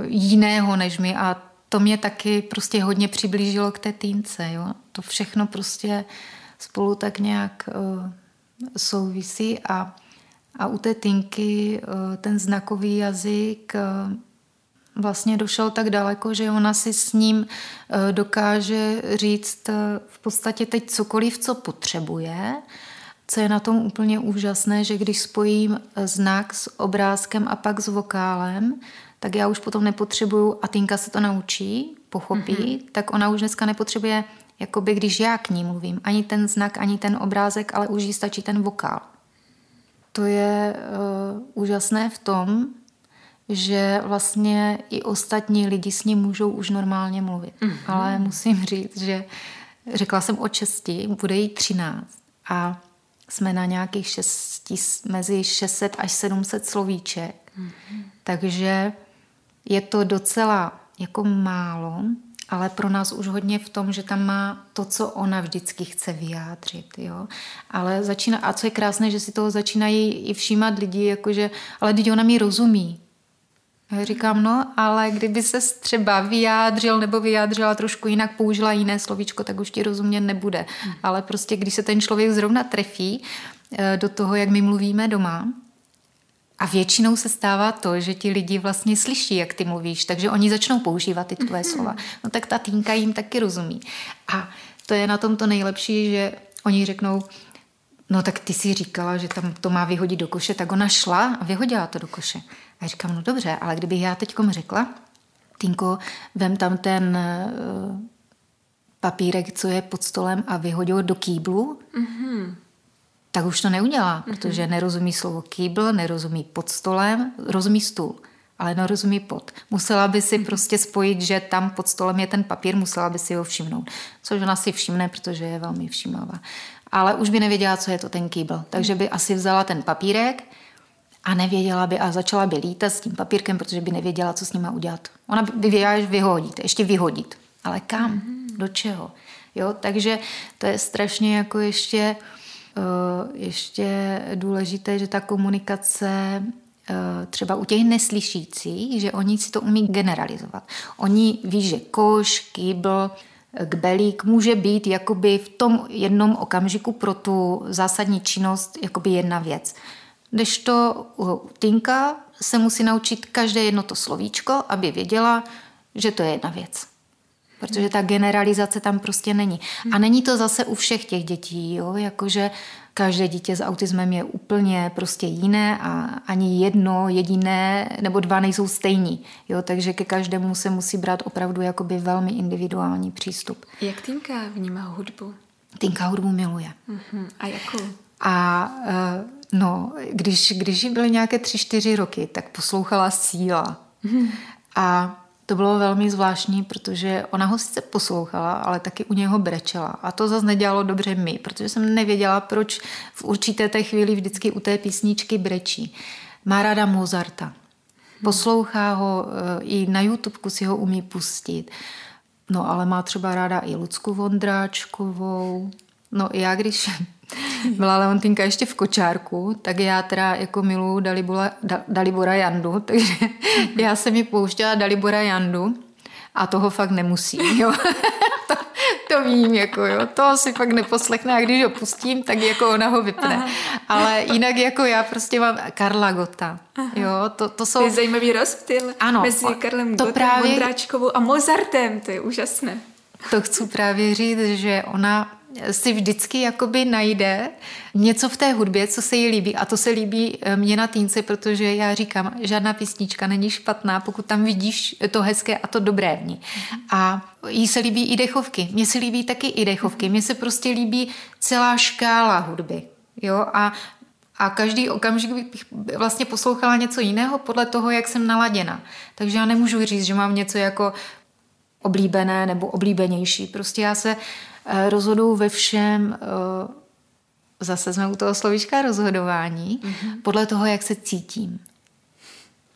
jiného než my a to mě taky prostě hodně přiblížilo k té týnce. Jo? To všechno prostě spolu tak nějak uh, souvisí a, a u té Tinky uh, ten znakový jazyk uh, vlastně došel tak daleko, že ona si s ním dokáže říct v podstatě teď cokoliv, co potřebuje. Co je na tom úplně úžasné, že když spojím znak s obrázkem a pak s vokálem, tak já už potom nepotřebuju, a Tinka se to naučí, pochopí, mm-hmm. tak ona už dneska nepotřebuje jakoby když já k ní mluvím. Ani ten znak, ani ten obrázek, ale už jí stačí ten vokál. To je uh, úžasné v tom, že vlastně i ostatní lidi s ním můžou už normálně mluvit. Mm-hmm. Ale musím říct, že řekla jsem o česti, bude jí 13 a jsme na nějakých šesti, mezi 600 až 700 slovíček. Mm-hmm. Takže je to docela jako málo, ale pro nás už hodně v tom, že tam má to, co ona vždycky chce vyjádřit. Jo? Ale začíná, a co je krásné, že si toho začínají i všímat lidi, jakože, ale teď ona mi rozumí. Já říkám, no, ale kdyby se třeba vyjádřil nebo vyjádřila trošku jinak, použila jiné slovíčko, tak už ti rozumět nebude. Hmm. Ale prostě, když se ten člověk zrovna trefí eh, do toho, jak my mluvíme doma, a většinou se stává to, že ti lidi vlastně slyší, jak ty mluvíš, takže oni začnou používat ty tvoje mm-hmm. slova. No tak ta týnka jim taky rozumí. A to je na tom to nejlepší, že oni řeknou, no tak ty si říkala, že tam to má vyhodit do koše, tak ona šla a vyhodila to do koše. A já říkám, no dobře, ale kdybych já teďkom řekla, Tinko, vem tam ten uh, papírek, co je pod stolem a vyhodil do kýblu, mm-hmm. Tak už to neudělá, mm-hmm. protože nerozumí slovo kýbl, nerozumí pod stolem, rozumí stůl ale nerozumí pod. Musela by si prostě spojit, že tam pod stolem je ten papír, musela by si ho všimnout. Což ona si všimne, protože je velmi všímavá. Ale už by nevěděla, co je to ten kýbl. Takže by asi vzala ten papírek a nevěděla by a začala by lítat s tím papírkem, protože by nevěděla, co s ním má udělat. Ona by věděla, že vyhodit, ještě vyhodit. Ale kam? Mm-hmm. Do čeho? Jo, takže to je strašně jako ještě, uh, ještě důležité, že ta komunikace Eh, třeba u těch neslyšících, že oni si to umí generalizovat. Oni ví, že koš, kýbl, kbelík může být jakoby v tom jednom okamžiku pro tu zásadní činnost jakoby jedna věc. Když to Tinka se musí naučit každé jedno to slovíčko, aby věděla, že to je jedna věc. Protože ta generalizace tam prostě není. A není to zase u všech těch dětí, jo? jakože každé dítě s autismem je úplně prostě jiné a ani jedno jediné nebo dva nejsou stejní. Jo? Takže ke každému se musí brát opravdu jakoby velmi individuální přístup.
Jak Tinka vnímá hudbu?
Tinka hudbu miluje.
Uh-huh. A jakou?
A uh, no, když, když jí byly nějaké tři, čtyři roky, tak poslouchala síla. Uh-huh. A to bylo velmi zvláštní, protože ona ho sice poslouchala, ale taky u něho brečela. A to zase nedělalo dobře mi, protože jsem nevěděla, proč v určité té chvíli vždycky u té písničky brečí. Má ráda Mozarta. Poslouchá ho, eh, i na YouTube si ho umí pustit. No ale má třeba ráda i Lucku Vondráčkovou. No já když byla Leontinka ještě v kočárku, tak já teda jako miluju Dalibora, Dalibora Jandu, <laughs> takže já jsem mi pouštěla Dalibora Jandu a toho fakt nemusí, jo. <laughs> to, to vím, jako jo, to si fakt neposlechne a když ho pustím, tak jako ona ho vypne. Aha. Ale jinak jako já prostě mám Karla Gota, jo, to, to jsou... To
je zajímavý rozptyl
ano,
mezi Karlem to Gotem, právě... Vondráčkovou a Mozartem, to je úžasné.
To chci právě říct, že ona si vždycky jakoby najde něco v té hudbě, co se jí líbí. A to se líbí eh, mě na týnce, protože já říkám, žádná písnička není špatná, pokud tam vidíš to hezké a to dobré v ní. A jí se líbí i dechovky. Mně se líbí taky i dechovky. Mně se prostě líbí celá škála hudby. Jo? A a každý okamžik bych vlastně poslouchala něco jiného podle toho, jak jsem naladěna. Takže já nemůžu říct, že mám něco jako oblíbené nebo oblíbenější. Prostě já se Eh, rozhoduju ve všem, eh, zase jsme u toho slovíčka rozhodování, mm-hmm. podle toho, jak se cítím.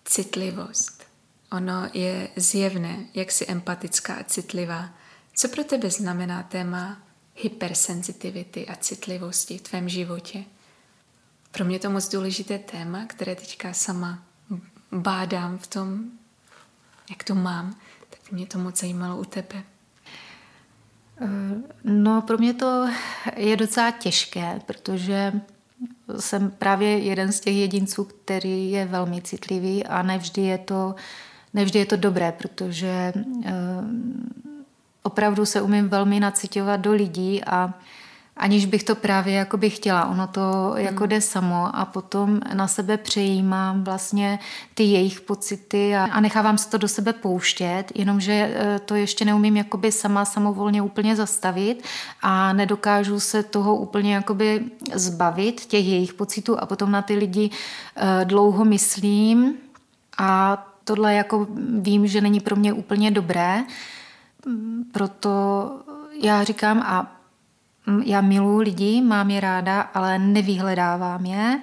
Citlivost. Ono je zjevné, jak jsi empatická a citlivá. Co pro tebe znamená téma hypersenzitivity a citlivosti v tvém životě? Pro mě to moc důležité téma, které teďka sama bádám v tom, jak to mám, tak mě to moc zajímalo u tebe.
No, pro mě to je docela těžké, protože jsem právě jeden z těch jedinců, který je velmi citlivý a nevždy je to, nevždy je to dobré, protože uh, opravdu se umím velmi nacitovat do lidí a aniž bych to právě jako bych chtěla. Ono to jako hmm. jde samo a potom na sebe přejímám vlastně ty jejich pocity a, a nechávám se to do sebe pouštět, jenomže e, to ještě neumím jakoby sama samovolně úplně zastavit a nedokážu se toho úplně jakoby zbavit, těch jejich pocitů a potom na ty lidi e, dlouho myslím a tohle jako vím, že není pro mě úplně dobré, proto já říkám a já miluji lidi, mám je ráda, ale nevyhledávám je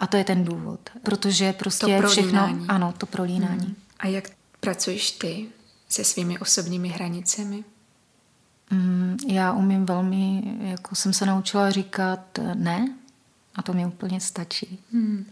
a to je ten důvod. Protože prostě to všechno, ano, to prolínání. Hmm.
A jak pracuješ ty se svými osobními hranicemi?
Hmm, já umím velmi, jako jsem se naučila říkat ne, a to mi úplně stačí. Hmm.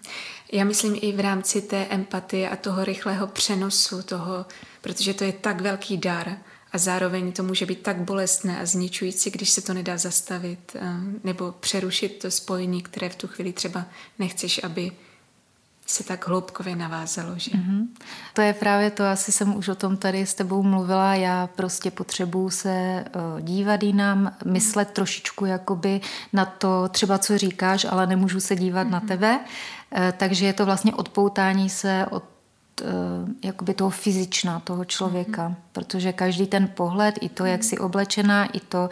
Já myslím i v rámci té empatie a toho rychlého přenosu toho, protože to je tak velký dar, a zároveň to může být tak bolestné a zničující, když se to nedá zastavit eh, nebo přerušit to spojení, které v tu chvíli třeba nechceš, aby se tak hloubkově navázalo, že? Mm-hmm.
To je právě to, asi jsem už o tom tady s tebou mluvila, já prostě potřebuju se uh, dívat jinam, myslet trošičku jakoby na to třeba, co říkáš, ale nemůžu se dívat mm-hmm. na tebe, uh, takže je to vlastně odpoutání se od jakoby toho fyzična, toho člověka, mm-hmm. protože každý ten pohled, i to, jak jsi oblečená, i to,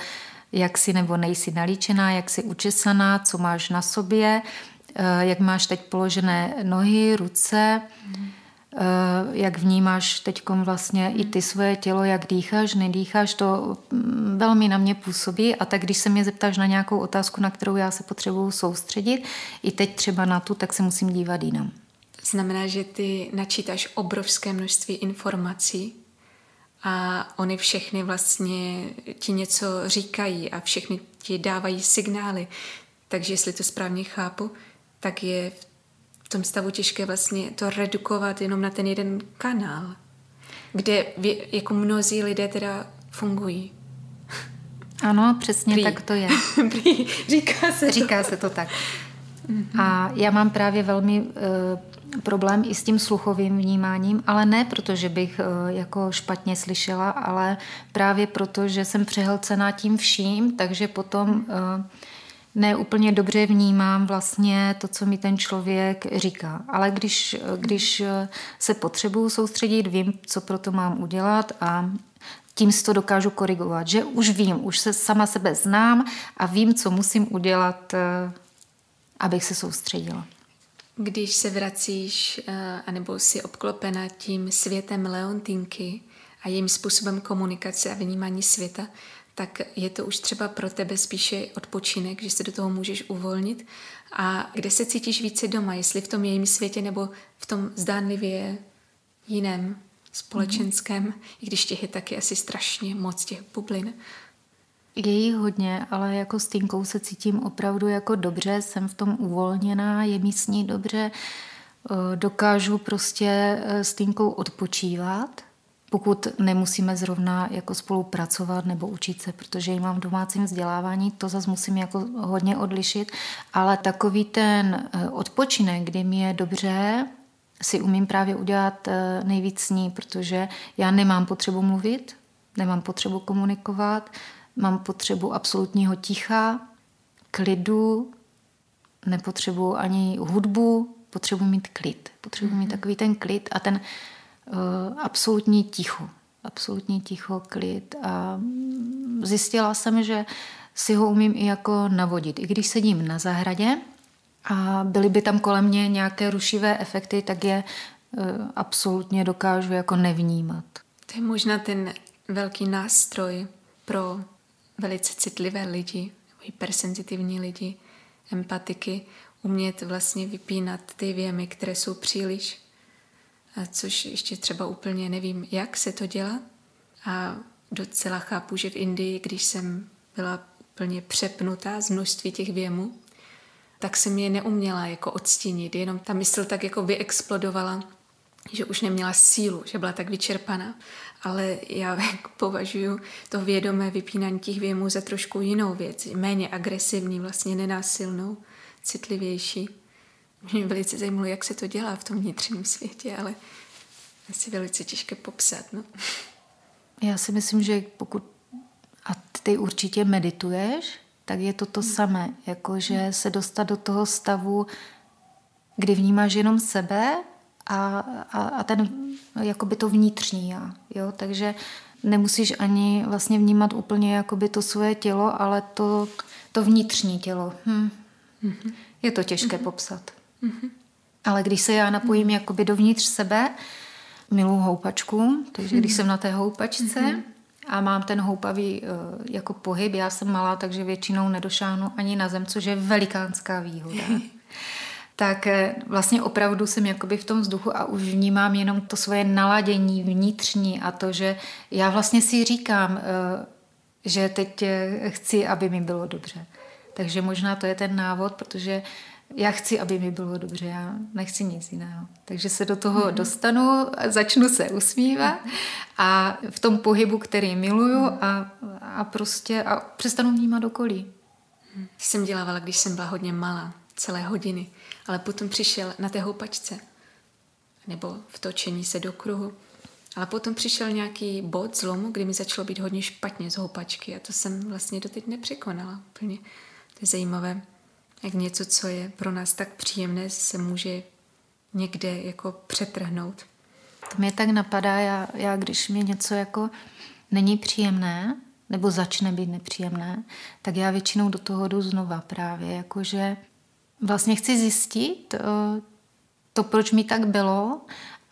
jak jsi nebo nejsi nalíčená, jak jsi učesaná, co máš na sobě, uh, jak máš teď položené nohy, ruce, mm-hmm Eh, jak vnímáš teď vlastně i ty svoje tělo, jak dýcháš, nedýcháš, to mm, velmi na mě působí. A tak když se mě zeptáš na nějakou otázku, na kterou já se potřebuju soustředit, i teď třeba na tu, tak se musím dívat jinam.
Znamená, že ty načítáš obrovské množství informací a oni všechny vlastně ti něco říkají a všechny ti dávají signály. Takže jestli to správně chápu, tak je v tom stavu těžké vlastně to redukovat jenom na ten jeden kanál, kde jako mnozí lidé teda fungují.
Ano, přesně Prý. tak to je. <laughs>
Prý. Říká se
Říká to. se to tak. Mm-hmm. A já mám právě velmi uh, problém i s tím sluchovým vnímáním, ale ne proto, že bych uh, jako špatně slyšela, ale právě proto, že jsem přehlcená tím vším, takže potom uh, ne úplně dobře vnímám vlastně to, co mi ten člověk říká. Ale když, když se potřebuju soustředit, vím, co pro to mám udělat a tím si to dokážu korigovat. Že už vím, už se sama sebe znám a vím, co musím udělat, eh, abych se soustředila.
Když se vracíš, eh, anebo si obklopena tím světem Leontinky a jejím způsobem komunikace a vnímání světa, tak je to už třeba pro tebe spíše odpočinek, že se do toho můžeš uvolnit a kde se cítíš více doma, jestli v tom jejím světě nebo v tom zdánlivě jiném společenském, mm. i když těch je taky asi strašně moc těch bublin.
Je jí hodně, ale jako s Tinkou se cítím opravdu jako dobře, jsem v tom uvolněná, je mi s ní dobře, eh, dokážu prostě eh, s Tinkou odpočívat, pokud nemusíme zrovna jako spolupracovat nebo učit se, protože ji mám v domácím vzdělávání, to zase musím jako hodně odlišit, ale takový ten eh, odpočinek, kdy mi je dobře, si umím právě udělat nejvíc s ní, protože já nemám potřebu mluvit, nemám potřebu komunikovat, mám potřebu absolutního ticha, klidu, nepotřebuji ani hudbu, potřebuji mít klid. Potřebuji mít mhm. takový ten klid a ten Eh, absolutní ticho. Absolutní ticho, klid. A zjistila jsem, že si ho umím i jako navodit. I když sedím na zahradě a byly by tam kolem mě nějaké rušivé efekty, tak je eh, absolutně dokážu jako nevnímat.
To je možná ten velký nástroj pro velice citlivé lidi, hypersenzitivní lidi, empatiky, umět vlastně vypínat ty věmy, které jsou příliš což ještě třeba úplně nevím, jak se to dělá. A docela chápu, že v Indii, když jsem byla úplně přepnutá z množství těch věmů, tak jsem je neuměla jako odstínit, jenom ta mysl tak jako vyexplodovala, že už neměla sílu, že byla tak vyčerpaná. Ale já <laughs> považuji to vědomé vypínání těch věmů za trošku jinou věc, méně agresivní, vlastně nenásilnou, citlivější. Mě velice zajímalo, jak se to dělá v tom vnitřním světě, ale asi velice těžké popsat. No.
Já si myslím, že pokud a ty určitě medituješ, tak je to to samé, jakože se dostat do toho stavu, kdy vnímáš jenom sebe a, a, a ten, jakoby to vnitřní já, jo, takže nemusíš ani vlastně vnímat úplně jakoby to svoje tělo, ale to, to vnitřní tělo. Hm. Mm-hmm. Je to těžké mm-hmm. popsat. Mm-hmm. Ale když se já napojím mm-hmm. jakoby dovnitř sebe, miluji houpačku, takže mm-hmm. když jsem na té houpačce mm-hmm. a mám ten houpavý uh, jako pohyb, já jsem malá, takže většinou nedošáhnu ani na zem, což je velikánská výhoda. <laughs> tak eh, vlastně opravdu jsem jakoby v tom vzduchu a už vnímám jenom to svoje naladění vnitřní a to, že já vlastně si říkám, uh, že teď chci, aby mi bylo dobře. Takže možná to je ten návod, protože já chci, aby mi bylo dobře, já nechci nic jiného. Takže se do toho mm-hmm. dostanu, začnu se usmívat a v tom pohybu, který miluju a, a prostě a přestanu vnímat okolí.
Jsem dělávala, když jsem byla hodně malá, celé hodiny, ale potom přišel na té houpačce nebo v točení se do kruhu. Ale potom přišel nějaký bod zlomu, kdy mi začalo být hodně špatně z houpačky a to jsem vlastně doteď nepřekonala úplně. To je zajímavé jak něco, co je pro nás tak příjemné, se může někde jako přetrhnout.
To mě tak napadá, já, já když mi něco jako není příjemné, nebo začne být nepříjemné, tak já většinou do toho jdu znova právě, jakože vlastně chci zjistit eh, to, proč mi tak bylo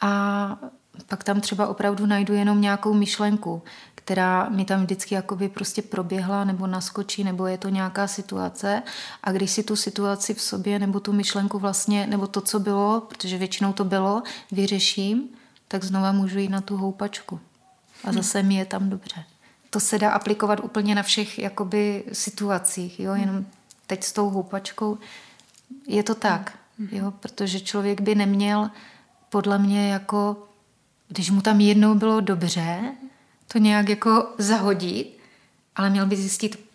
a pak tam třeba opravdu najdu jenom nějakou myšlenku, která mi tam vždycky jakoby prostě proběhla nebo naskočí, nebo je to nějaká situace a když si tu situaci v sobě nebo tu myšlenku vlastně, nebo to, co bylo, protože většinou to bylo, vyřeším, tak znova můžu jít na tu houpačku. A zase mi je tam dobře. To se dá aplikovat úplně na všech jakoby situacích, jo? jenom teď s tou houpačkou je to tak, jo? protože člověk by neměl podle mě jako, když mu tam jednou bylo dobře, to nějak jako zahodit, ale měl by zjistit,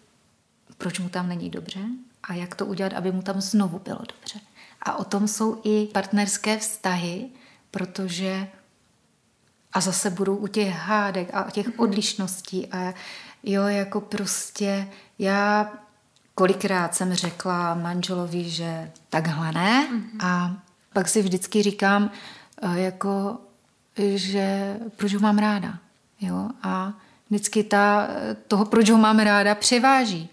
proč mu tam není dobře a jak to udělat, aby mu tam znovu bylo dobře. A o tom jsou i partnerské vztahy, protože a zase budou u těch hádek a těch mhm. odlišností a jo, jako prostě já kolikrát jsem řekla manželovi, že takhle ne mm-hmm. a pak si vždycky říkám, eh, jako, že proč ho mám ráda. Jo? A vždycky ta, toho, proč ho mám ráda, převáží.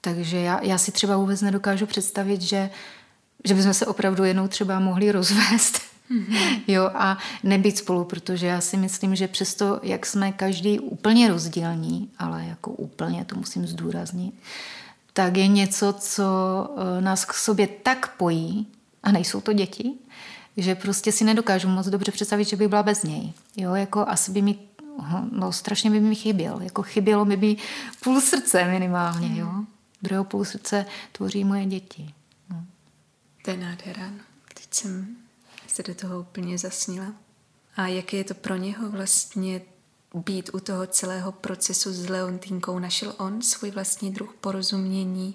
Takže já, já si třeba vůbec nedokážu představit, že, že bychom se opravdu jednou třeba mohli rozvést. Mm-hmm. <laughs> Jo, a nebýt spolu, protože já si myslím, že přesto, jak jsme každý úplně rozdílní, ale jako úplně, to musím zdůraznit, tak je něco, co eh, nás k sobě tak pojí, a nejsou to děti, že prostě si nedokážu moc dobře představit, že bych byla bez něj. Jo, jako asi by mi no strašně by mi chyběl. Jako chybělo mi by půl srdce minimálně, jo. Druhého půl srdce tvoří moje děti. No.
To je nádhera. Teď jsem se do toho úplně zasnila. A jaké je to pro něho vlastně být u toho celého procesu s Leontínkou? Našel on svůj vlastní druh porozumění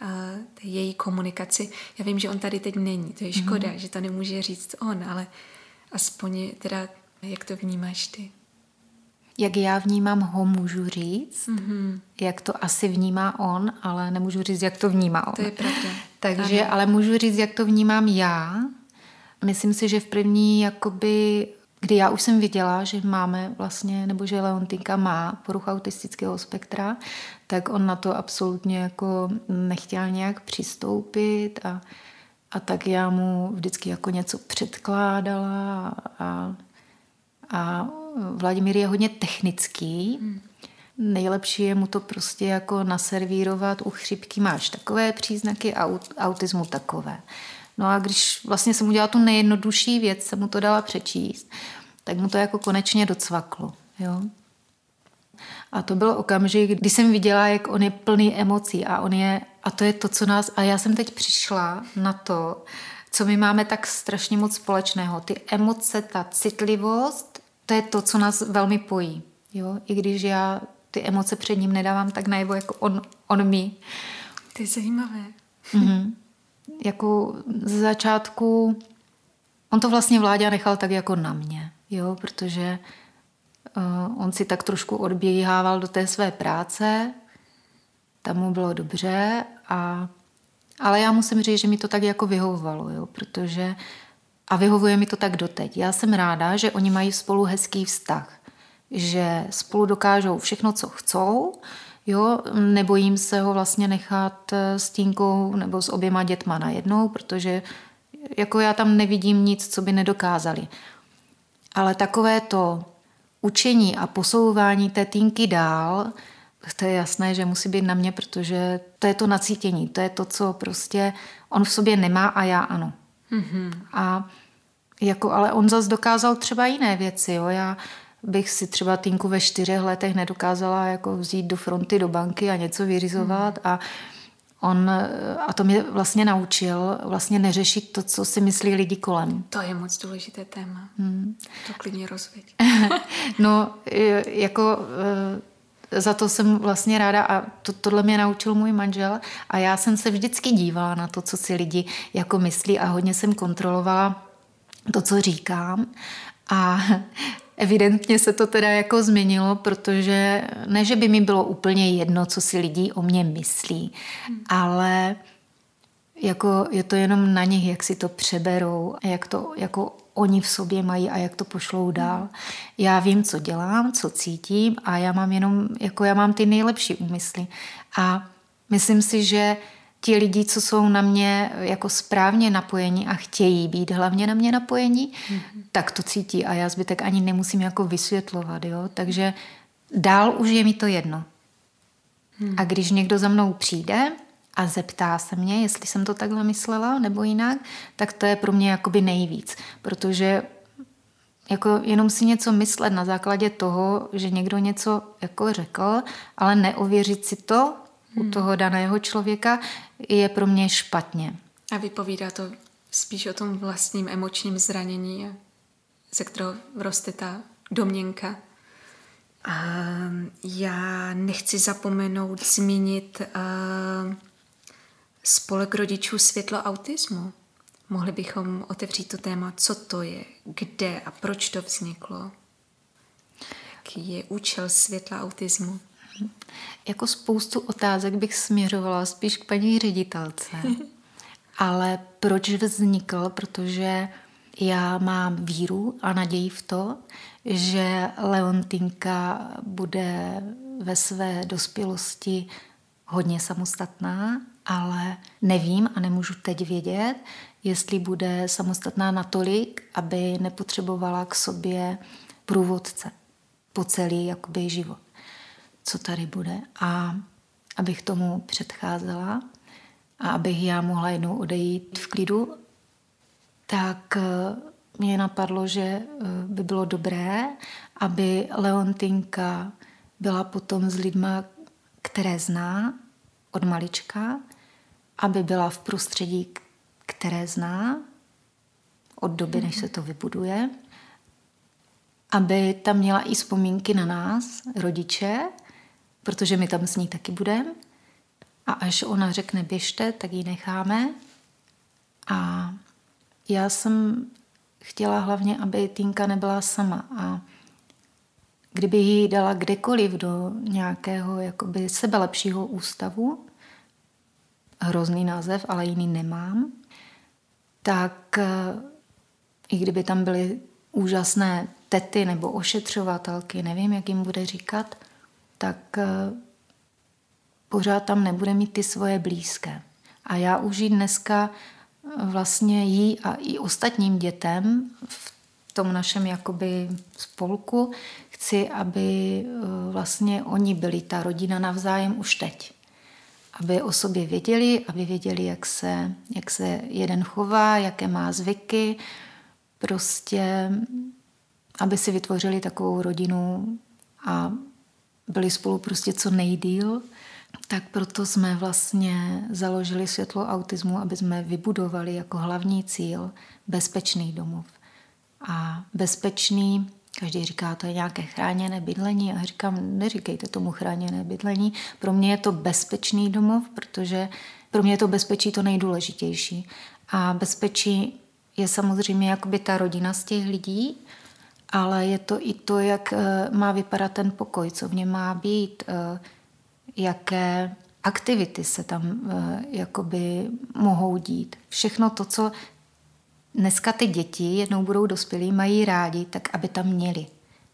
a její komunikaci? Já vím, že on tady teď není, to je škoda, mm. že to nemůže říct on, ale aspoň teda, jak to vnímáš ty?
jak já vnímám ho, můžu říct, mm-hmm. jak to asi vnímá on, ale nemůžu říct, jak to vnímá on.
To je pravda.
Takže, ano. ale můžu říct, jak to vnímám já. Myslím si, že v první, jakoby, kdy já už jsem viděla, že máme vlastně, nebo že Leontinka má poruchu autistického spektra, tak on na to absolutně jako nechtěl nějak přistoupit a, a tak já mu vždycky jako něco předkládala a, a Vladimír je hodně technický. Hmm. Nejlepší je mu to prostě jako naservírovat. U chřipky máš takové příznaky a u autismu takové. No a když vlastně jsem udělala tu nejjednodušší věc, jsem mu to dala přečíst, tak mu to jako konečně docvaklo. Jo? A to byl okamžik, kdy jsem viděla, jak on je plný emocí a on je, a to je to, co nás, a já jsem teď přišla na to, co my máme tak strašně moc společného. Ty emoce, ta citlivost, to je to, co nás velmi pojí. Jo? I když já ty emoce před ním nedávám tak najevo, jako on, on mi.
To je zajímavé.
Mm-hmm. Jako ze začátku, on to vlastně vládě nechal tak jako na mě, jo? protože uh, on si tak trošku odběhával do té své práce, tam mu bylo dobře, a, ale já musím říct, že mi to tak jako vyhovovalo, jo? protože a vyhovuje mi to tak doteď. Já jsem ráda, že oni mají spolu hezký vztah, že spolu dokážou všechno, co chcou, jo, nebojím se ho vlastně nechat eh, s Tínkou nebo s oběma dětma najednou, protože jako já tam nevidím nic, co by nedokázali. Ale takové to učení a posouvání té týnky dál, to je jasné, že musí být na mě, protože to je to nacítění, to je to, co prostě on v sobě nemá a já ano. Mm-hmm. A jako, ale on zase dokázal třeba jiné věci. Jo. Já bych si třeba Týnku ve čtyřech letech nedokázala jako vzít do fronty do banky a něco vyřizovat mm. a on, a to mě vlastně naučil vlastně neřešit to, co si myslí lidi kolem.
To je moc důležité téma. Hmm. To klidně rozvěď. <laughs>
no, jako za to jsem vlastně ráda a to, tohle mě naučil můj manžel a já jsem se vždycky dívala na to, co si lidi jako myslí a hodně jsem kontrolovala to, co říkám. A evidentně se to teda jako změnilo, protože ne, že by mi bylo úplně jedno, co si lidi o mě myslí, hmm. ale jako je to jenom na nich, jak si to přeberou jak to jako oni v sobě mají a jak to pošlou dál. Já vím, co dělám, co cítím a já mám jenom, jako já mám ty nejlepší úmysly. A myslím si, že ti lidi, co jsou na mě jako správně napojení a chtějí být hlavně na mě napojení, mm-hmm. tak to cítí a já zbytek ani nemusím jako vysvětlovat. Jo? Takže dál už je mi to jedno. Mm. A když někdo za mnou přijde a zeptá se mě, jestli jsem to takhle myslela nebo jinak, tak to je pro mě jakoby nejvíc, protože jako jenom si něco myslet na základě toho, že někdo něco jako řekl, ale neověřit si to hmm. u toho daného člověka, je pro mě špatně.
A vypovídá to spíš o tom vlastním emočním zranění, ze kterého roste ta domněnka. A já nechci zapomenout zmínit uh, spolek rodičů světlo autismu. Mohli bychom otevřít to téma, co to je, kde a proč to vzniklo. Jaký je účel světla autismu?
Jako spoustu otázek bych směřovala spíš k paní ředitelce. <laughs> Ale proč vznikl? Protože já mám víru a naději v to, že Leontinka bude ve své dospělosti hodně samostatná, ale nevím a nemůžu teď vědět, jestli bude samostatná natolik, aby nepotřebovala k sobě průvodce po celý jakoby, život co tady bude a abych tomu předcházela a abych já mohla jednou odejít v klidu, tak eh, mě napadlo, že eh, by bylo dobré, aby Leontinka byla potom s lidma, které zná od malička, aby byla v prostředí, které zná od doby, než se to vybuduje, aby tam měla i vzpomínky na nás, rodiče, protože my tam s ní taky budeme. A až ona řekne běžte, tak ji necháme. A já jsem chtěla hlavně, aby Týnka nebyla sama. A kdyby ji dala kdekoliv do nějakého jakoby sebelepšího ústavu, hrozný název, ale jiný nemám, tak eh, i kdyby tam byly úžasné tety nebo ošetřovatelky, nevím, jak jim bude říkat, tak eh, pořád tam nebude mít ty svoje blízké. A já už jí dneska eh, vlastně jí a i ostatním dětem v tom našem jakoby spolku chci, aby eh, vlastně oni byli ta rodina navzájem už teď. Aby o sobě věděli, aby věděli, jak se, jak se jeden chová, jaké má zvyky, prostě aby si vytvořili takovou rodinu a byli spolu prostě co nejdíl, tak proto jsme vlastně založili světlo autismu, aby jsme vybudovali jako hlavní cíl bezpečný domov. A bezpečný, každý říká, to je nějaké chráněné bydlení a říkám, neříkejte tomu chráněné bydlení. Pro mě je to bezpečný domov, protože pro mě je to bezpečí to nejdůležitější. A bezpečí je samozřejmě jakoby ta rodina z těch lidí, ale je to i to, jak eh, má vypadat ten pokoj, co v něm má být, eh, jaké aktivity se tam eh, jakoby mohou dít. Všechno to, co dneska ty děti jednou budou dospělí, mají rádi, tak aby tam měli.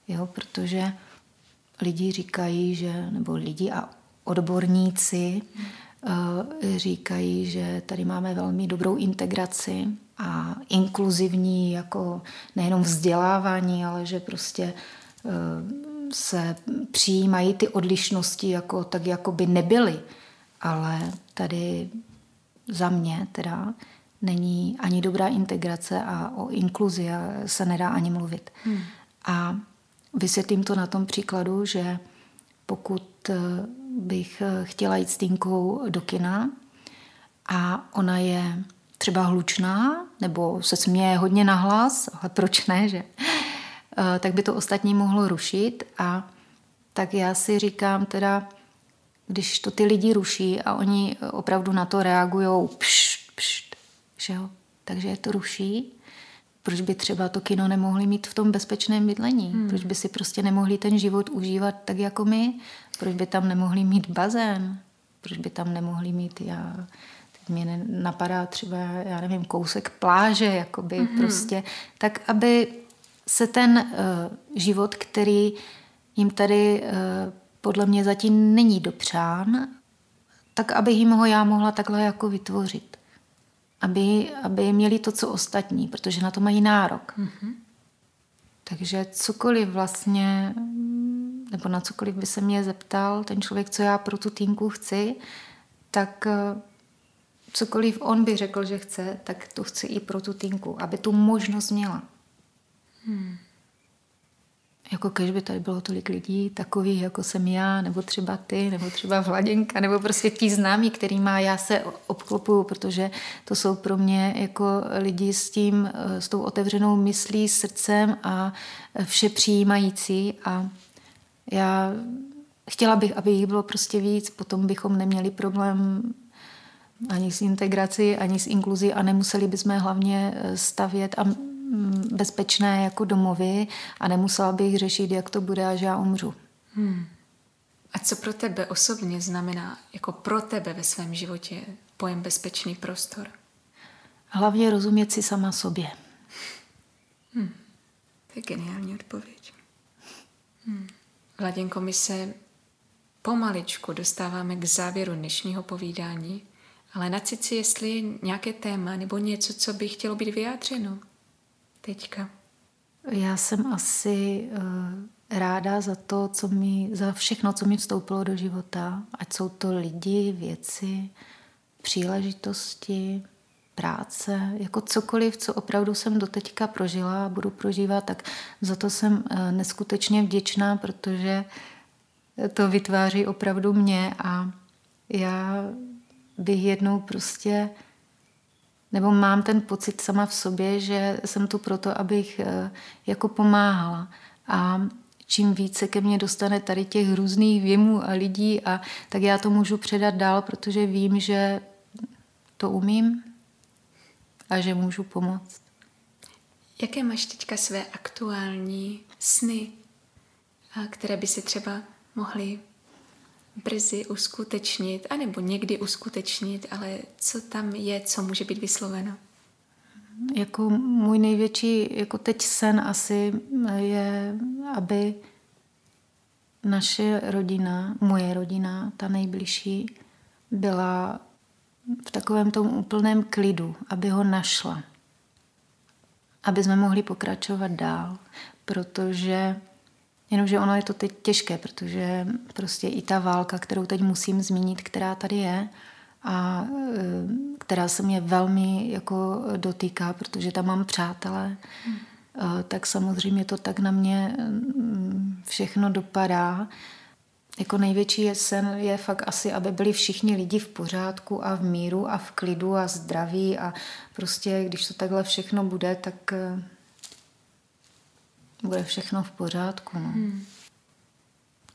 Jo, protože lidi říkají, že, nebo lidi a odborníci říkají, že tady máme velmi dobrou integraci a inkluzivní jako nejenom vzdělávání, ale že prostě eh, se přijímají ty odlišnosti jako, tak, jako by nebyly. Ale tady za mě teda není ani dobrá integrace a o inkluzi se nedá ani mluvit. Hmm. A vysvětlím to na tom příkladu, že pokud eh, bych eh, chtěla jít s Týnkou do kina a ona je třeba hlučná nebo se směje hodně nahlas, ale proč ne, že? Eh, tak by to ostatní mohlo rušit a tak já si říkám teda, když to ty lidi ruší a oni opravdu na to reagují pšt, pšt, že jo? takže je to ruší, proč by třeba to kino nemohli mít v tom bezpečném bydlení? Hmm. Proč by si prostě nemohli ten život užívat tak jako my? Proč by tam nemohli mít bazén? Proč by tam nemohli mít já, mě napadá třeba, já nevím, kousek pláže, jakoby mm-hmm. prostě, tak aby se ten uh, život, který jim tady uh, podle mě zatím není dopřán, tak aby jim ho já mohla takhle jako vytvořit. Aby, aby měli to, co ostatní, protože na to mají nárok. Mm-hmm. Takže cokoliv vlastně, nebo na cokoliv by se mě zeptal ten člověk, co já pro tu týmku chci, tak eh, cokoliv on by řekl, že chce, tak to chci i pro tu týmku, aby tu možnost měla. Hmm. Jako když by tady bylo tolik lidí, takových jako jsem já, nebo třeba ty, nebo třeba Vladěnka, nebo prostě tí známí, který má, já se obklopuju, protože to jsou pro mě jako lidi s tím, eh, s tou otevřenou myslí, srdcem a vše přijímající a já chtěla bych, aby jich bylo prostě víc, potom bychom neměli problém ani s integrací, ani s inkluzí a nemuseli bychom hlavně eh, stavět a bezpečné jako domovy a nemusela bych řešit, jak to bude, až já umřu. Hmm.
A co pro tebe osobně znamená, jako pro tebe ve svém životě, pojem bezpečný prostor?
Hlavně rozumět si sama sobě.
Hmm. To je geniální odpověď. Hmm. Vladěnko, my se pomaličku dostáváme k závěru dnešního povídání, ale na cici, jestli je nějaké téma nebo něco, co by chtělo být vyjádřeno teďka.
Já jsem asi uh, ráda za to, co mi, za všechno, co mi vstoupilo do života, ať jsou to lidi, věci, příležitosti, práce, jako cokoliv, co opravdu jsem doteďka prožila a budu prožívat, tak za to jsem uh, neskutečně vděčná, protože to vytváří opravdu mě a já bych jednou prostě, nebo mám ten pocit sama v sobě, že jsem tu proto, abych eh, jako pomáhala. A čím více ke mně dostane tady těch různých věmů a lidí, a tak já to můžu předat dál, protože vím, že to umím a že můžu pomoct.
Jaké máš teďka své aktuální sny, které by si třeba mohli brzy uskutečnit, anebo někdy uskutečnit, ale co tam je, co může být vysloveno?
Jako můj největší, jako teď sen asi je, aby naše rodina, moje rodina, ta nejbližší, byla v takovém tom úplném klidu, aby ho našla. Aby jsme mohli pokračovat dál, protože Jenomže ono je to teď těžké, protože prostě i ta válka, kterou teď musím zmínit, která tady je, a e, která se mě velmi jako dotýká, protože tam mám přátelé, hmm. tak samozřejmě to tak na mě mm, všechno dopadá. Jako největší sen je fakt asi, aby byli všichni lidi v pořádku a v míru a v klidu a zdraví a prostě když to takhle všechno bude, tak e, bude všechno v pořádku. No. Hmm.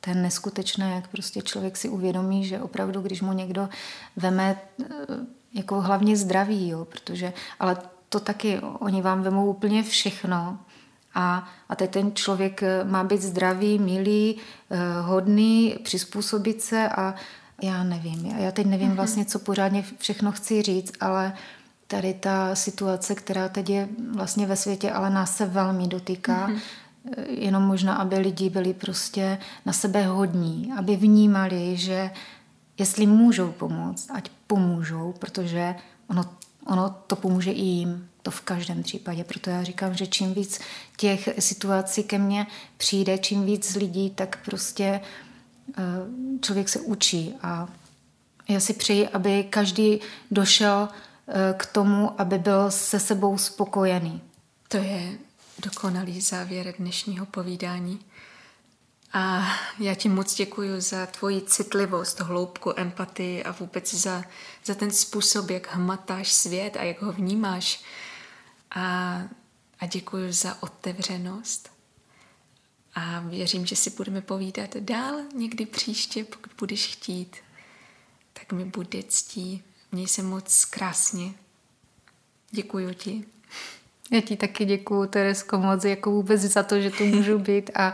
To je neskutečné, jak prostě člověk si uvědomí, že opravdu, když mu někdo veme eh, jako hlavně zdraví, jo, protože, ale to taky, oni vám vemou úplně všechno, a, a teď ten člověk eh, má být zdravý, milý, eh, hodný, přizpůsobit se a já nevím. Já teď nevím mhm. vlastně, co pořádně všechno chci říct, ale tady ta situace, která teď je vlastně ve světě, ale nás se velmi dotýká, mm-hmm. jenom možná, aby lidi byli prostě na sebe hodní, aby vnímali, že jestli můžou pomoct, ať pomůžou, protože ono, ono to pomůže i jim, to v každém případě. Proto já říkám, že čím víc těch situací ke mně přijde, čím víc lidí, tak prostě eh, člověk se učí a já si přeji, aby každý došel k tomu, aby byl se sebou spokojený.
To je dokonalý závěr dnešního povídání. A já ti moc děkuji za tvoji citlivost, hloubku, empatii a vůbec za, za ten způsob, jak hmatáš svět a jak ho vnímáš. A, a děkuji za otevřenost. A věřím, že si budeme povídat dál někdy příště, pokud budeš chtít. Tak mi bude ctí Měj se moc krásně. Děkuji ti.
Já ti taky děkuji, Teresko, moc jako vůbec za to, že tu můžu být a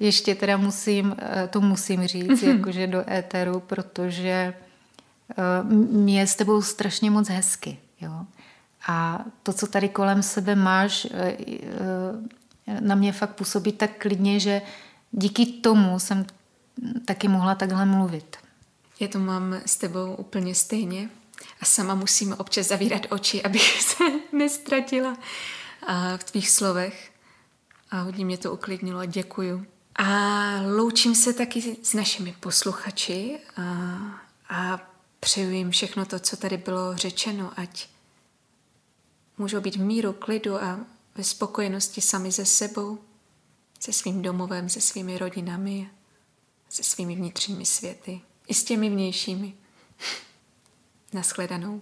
ještě teda musím, eh, to musím říct, jakože do éteru, protože mě je s tebou strašně moc hezky. Jo? A to, co tady kolem sebe máš, eh, eh, na mě fakt působí tak klidně, že díky tomu jsem taky mohla takhle mluvit.
Já to mám s tebou úplně stejně a sama musím občas zavírat oči, abych <laughs> se nestratila v tvých slovech. A hodně mě to uklidnilo a děkuju. A loučím se taky s našimi posluchači a, a přeju jim všechno to, co tady bylo řečeno, ať můžou být v míru, klidu a ve spokojenosti sami ze sebou, se svým domovem, se svými rodinami, se svými vnitřními světy i s těmi vnějšími. <laughs> Naschledanou.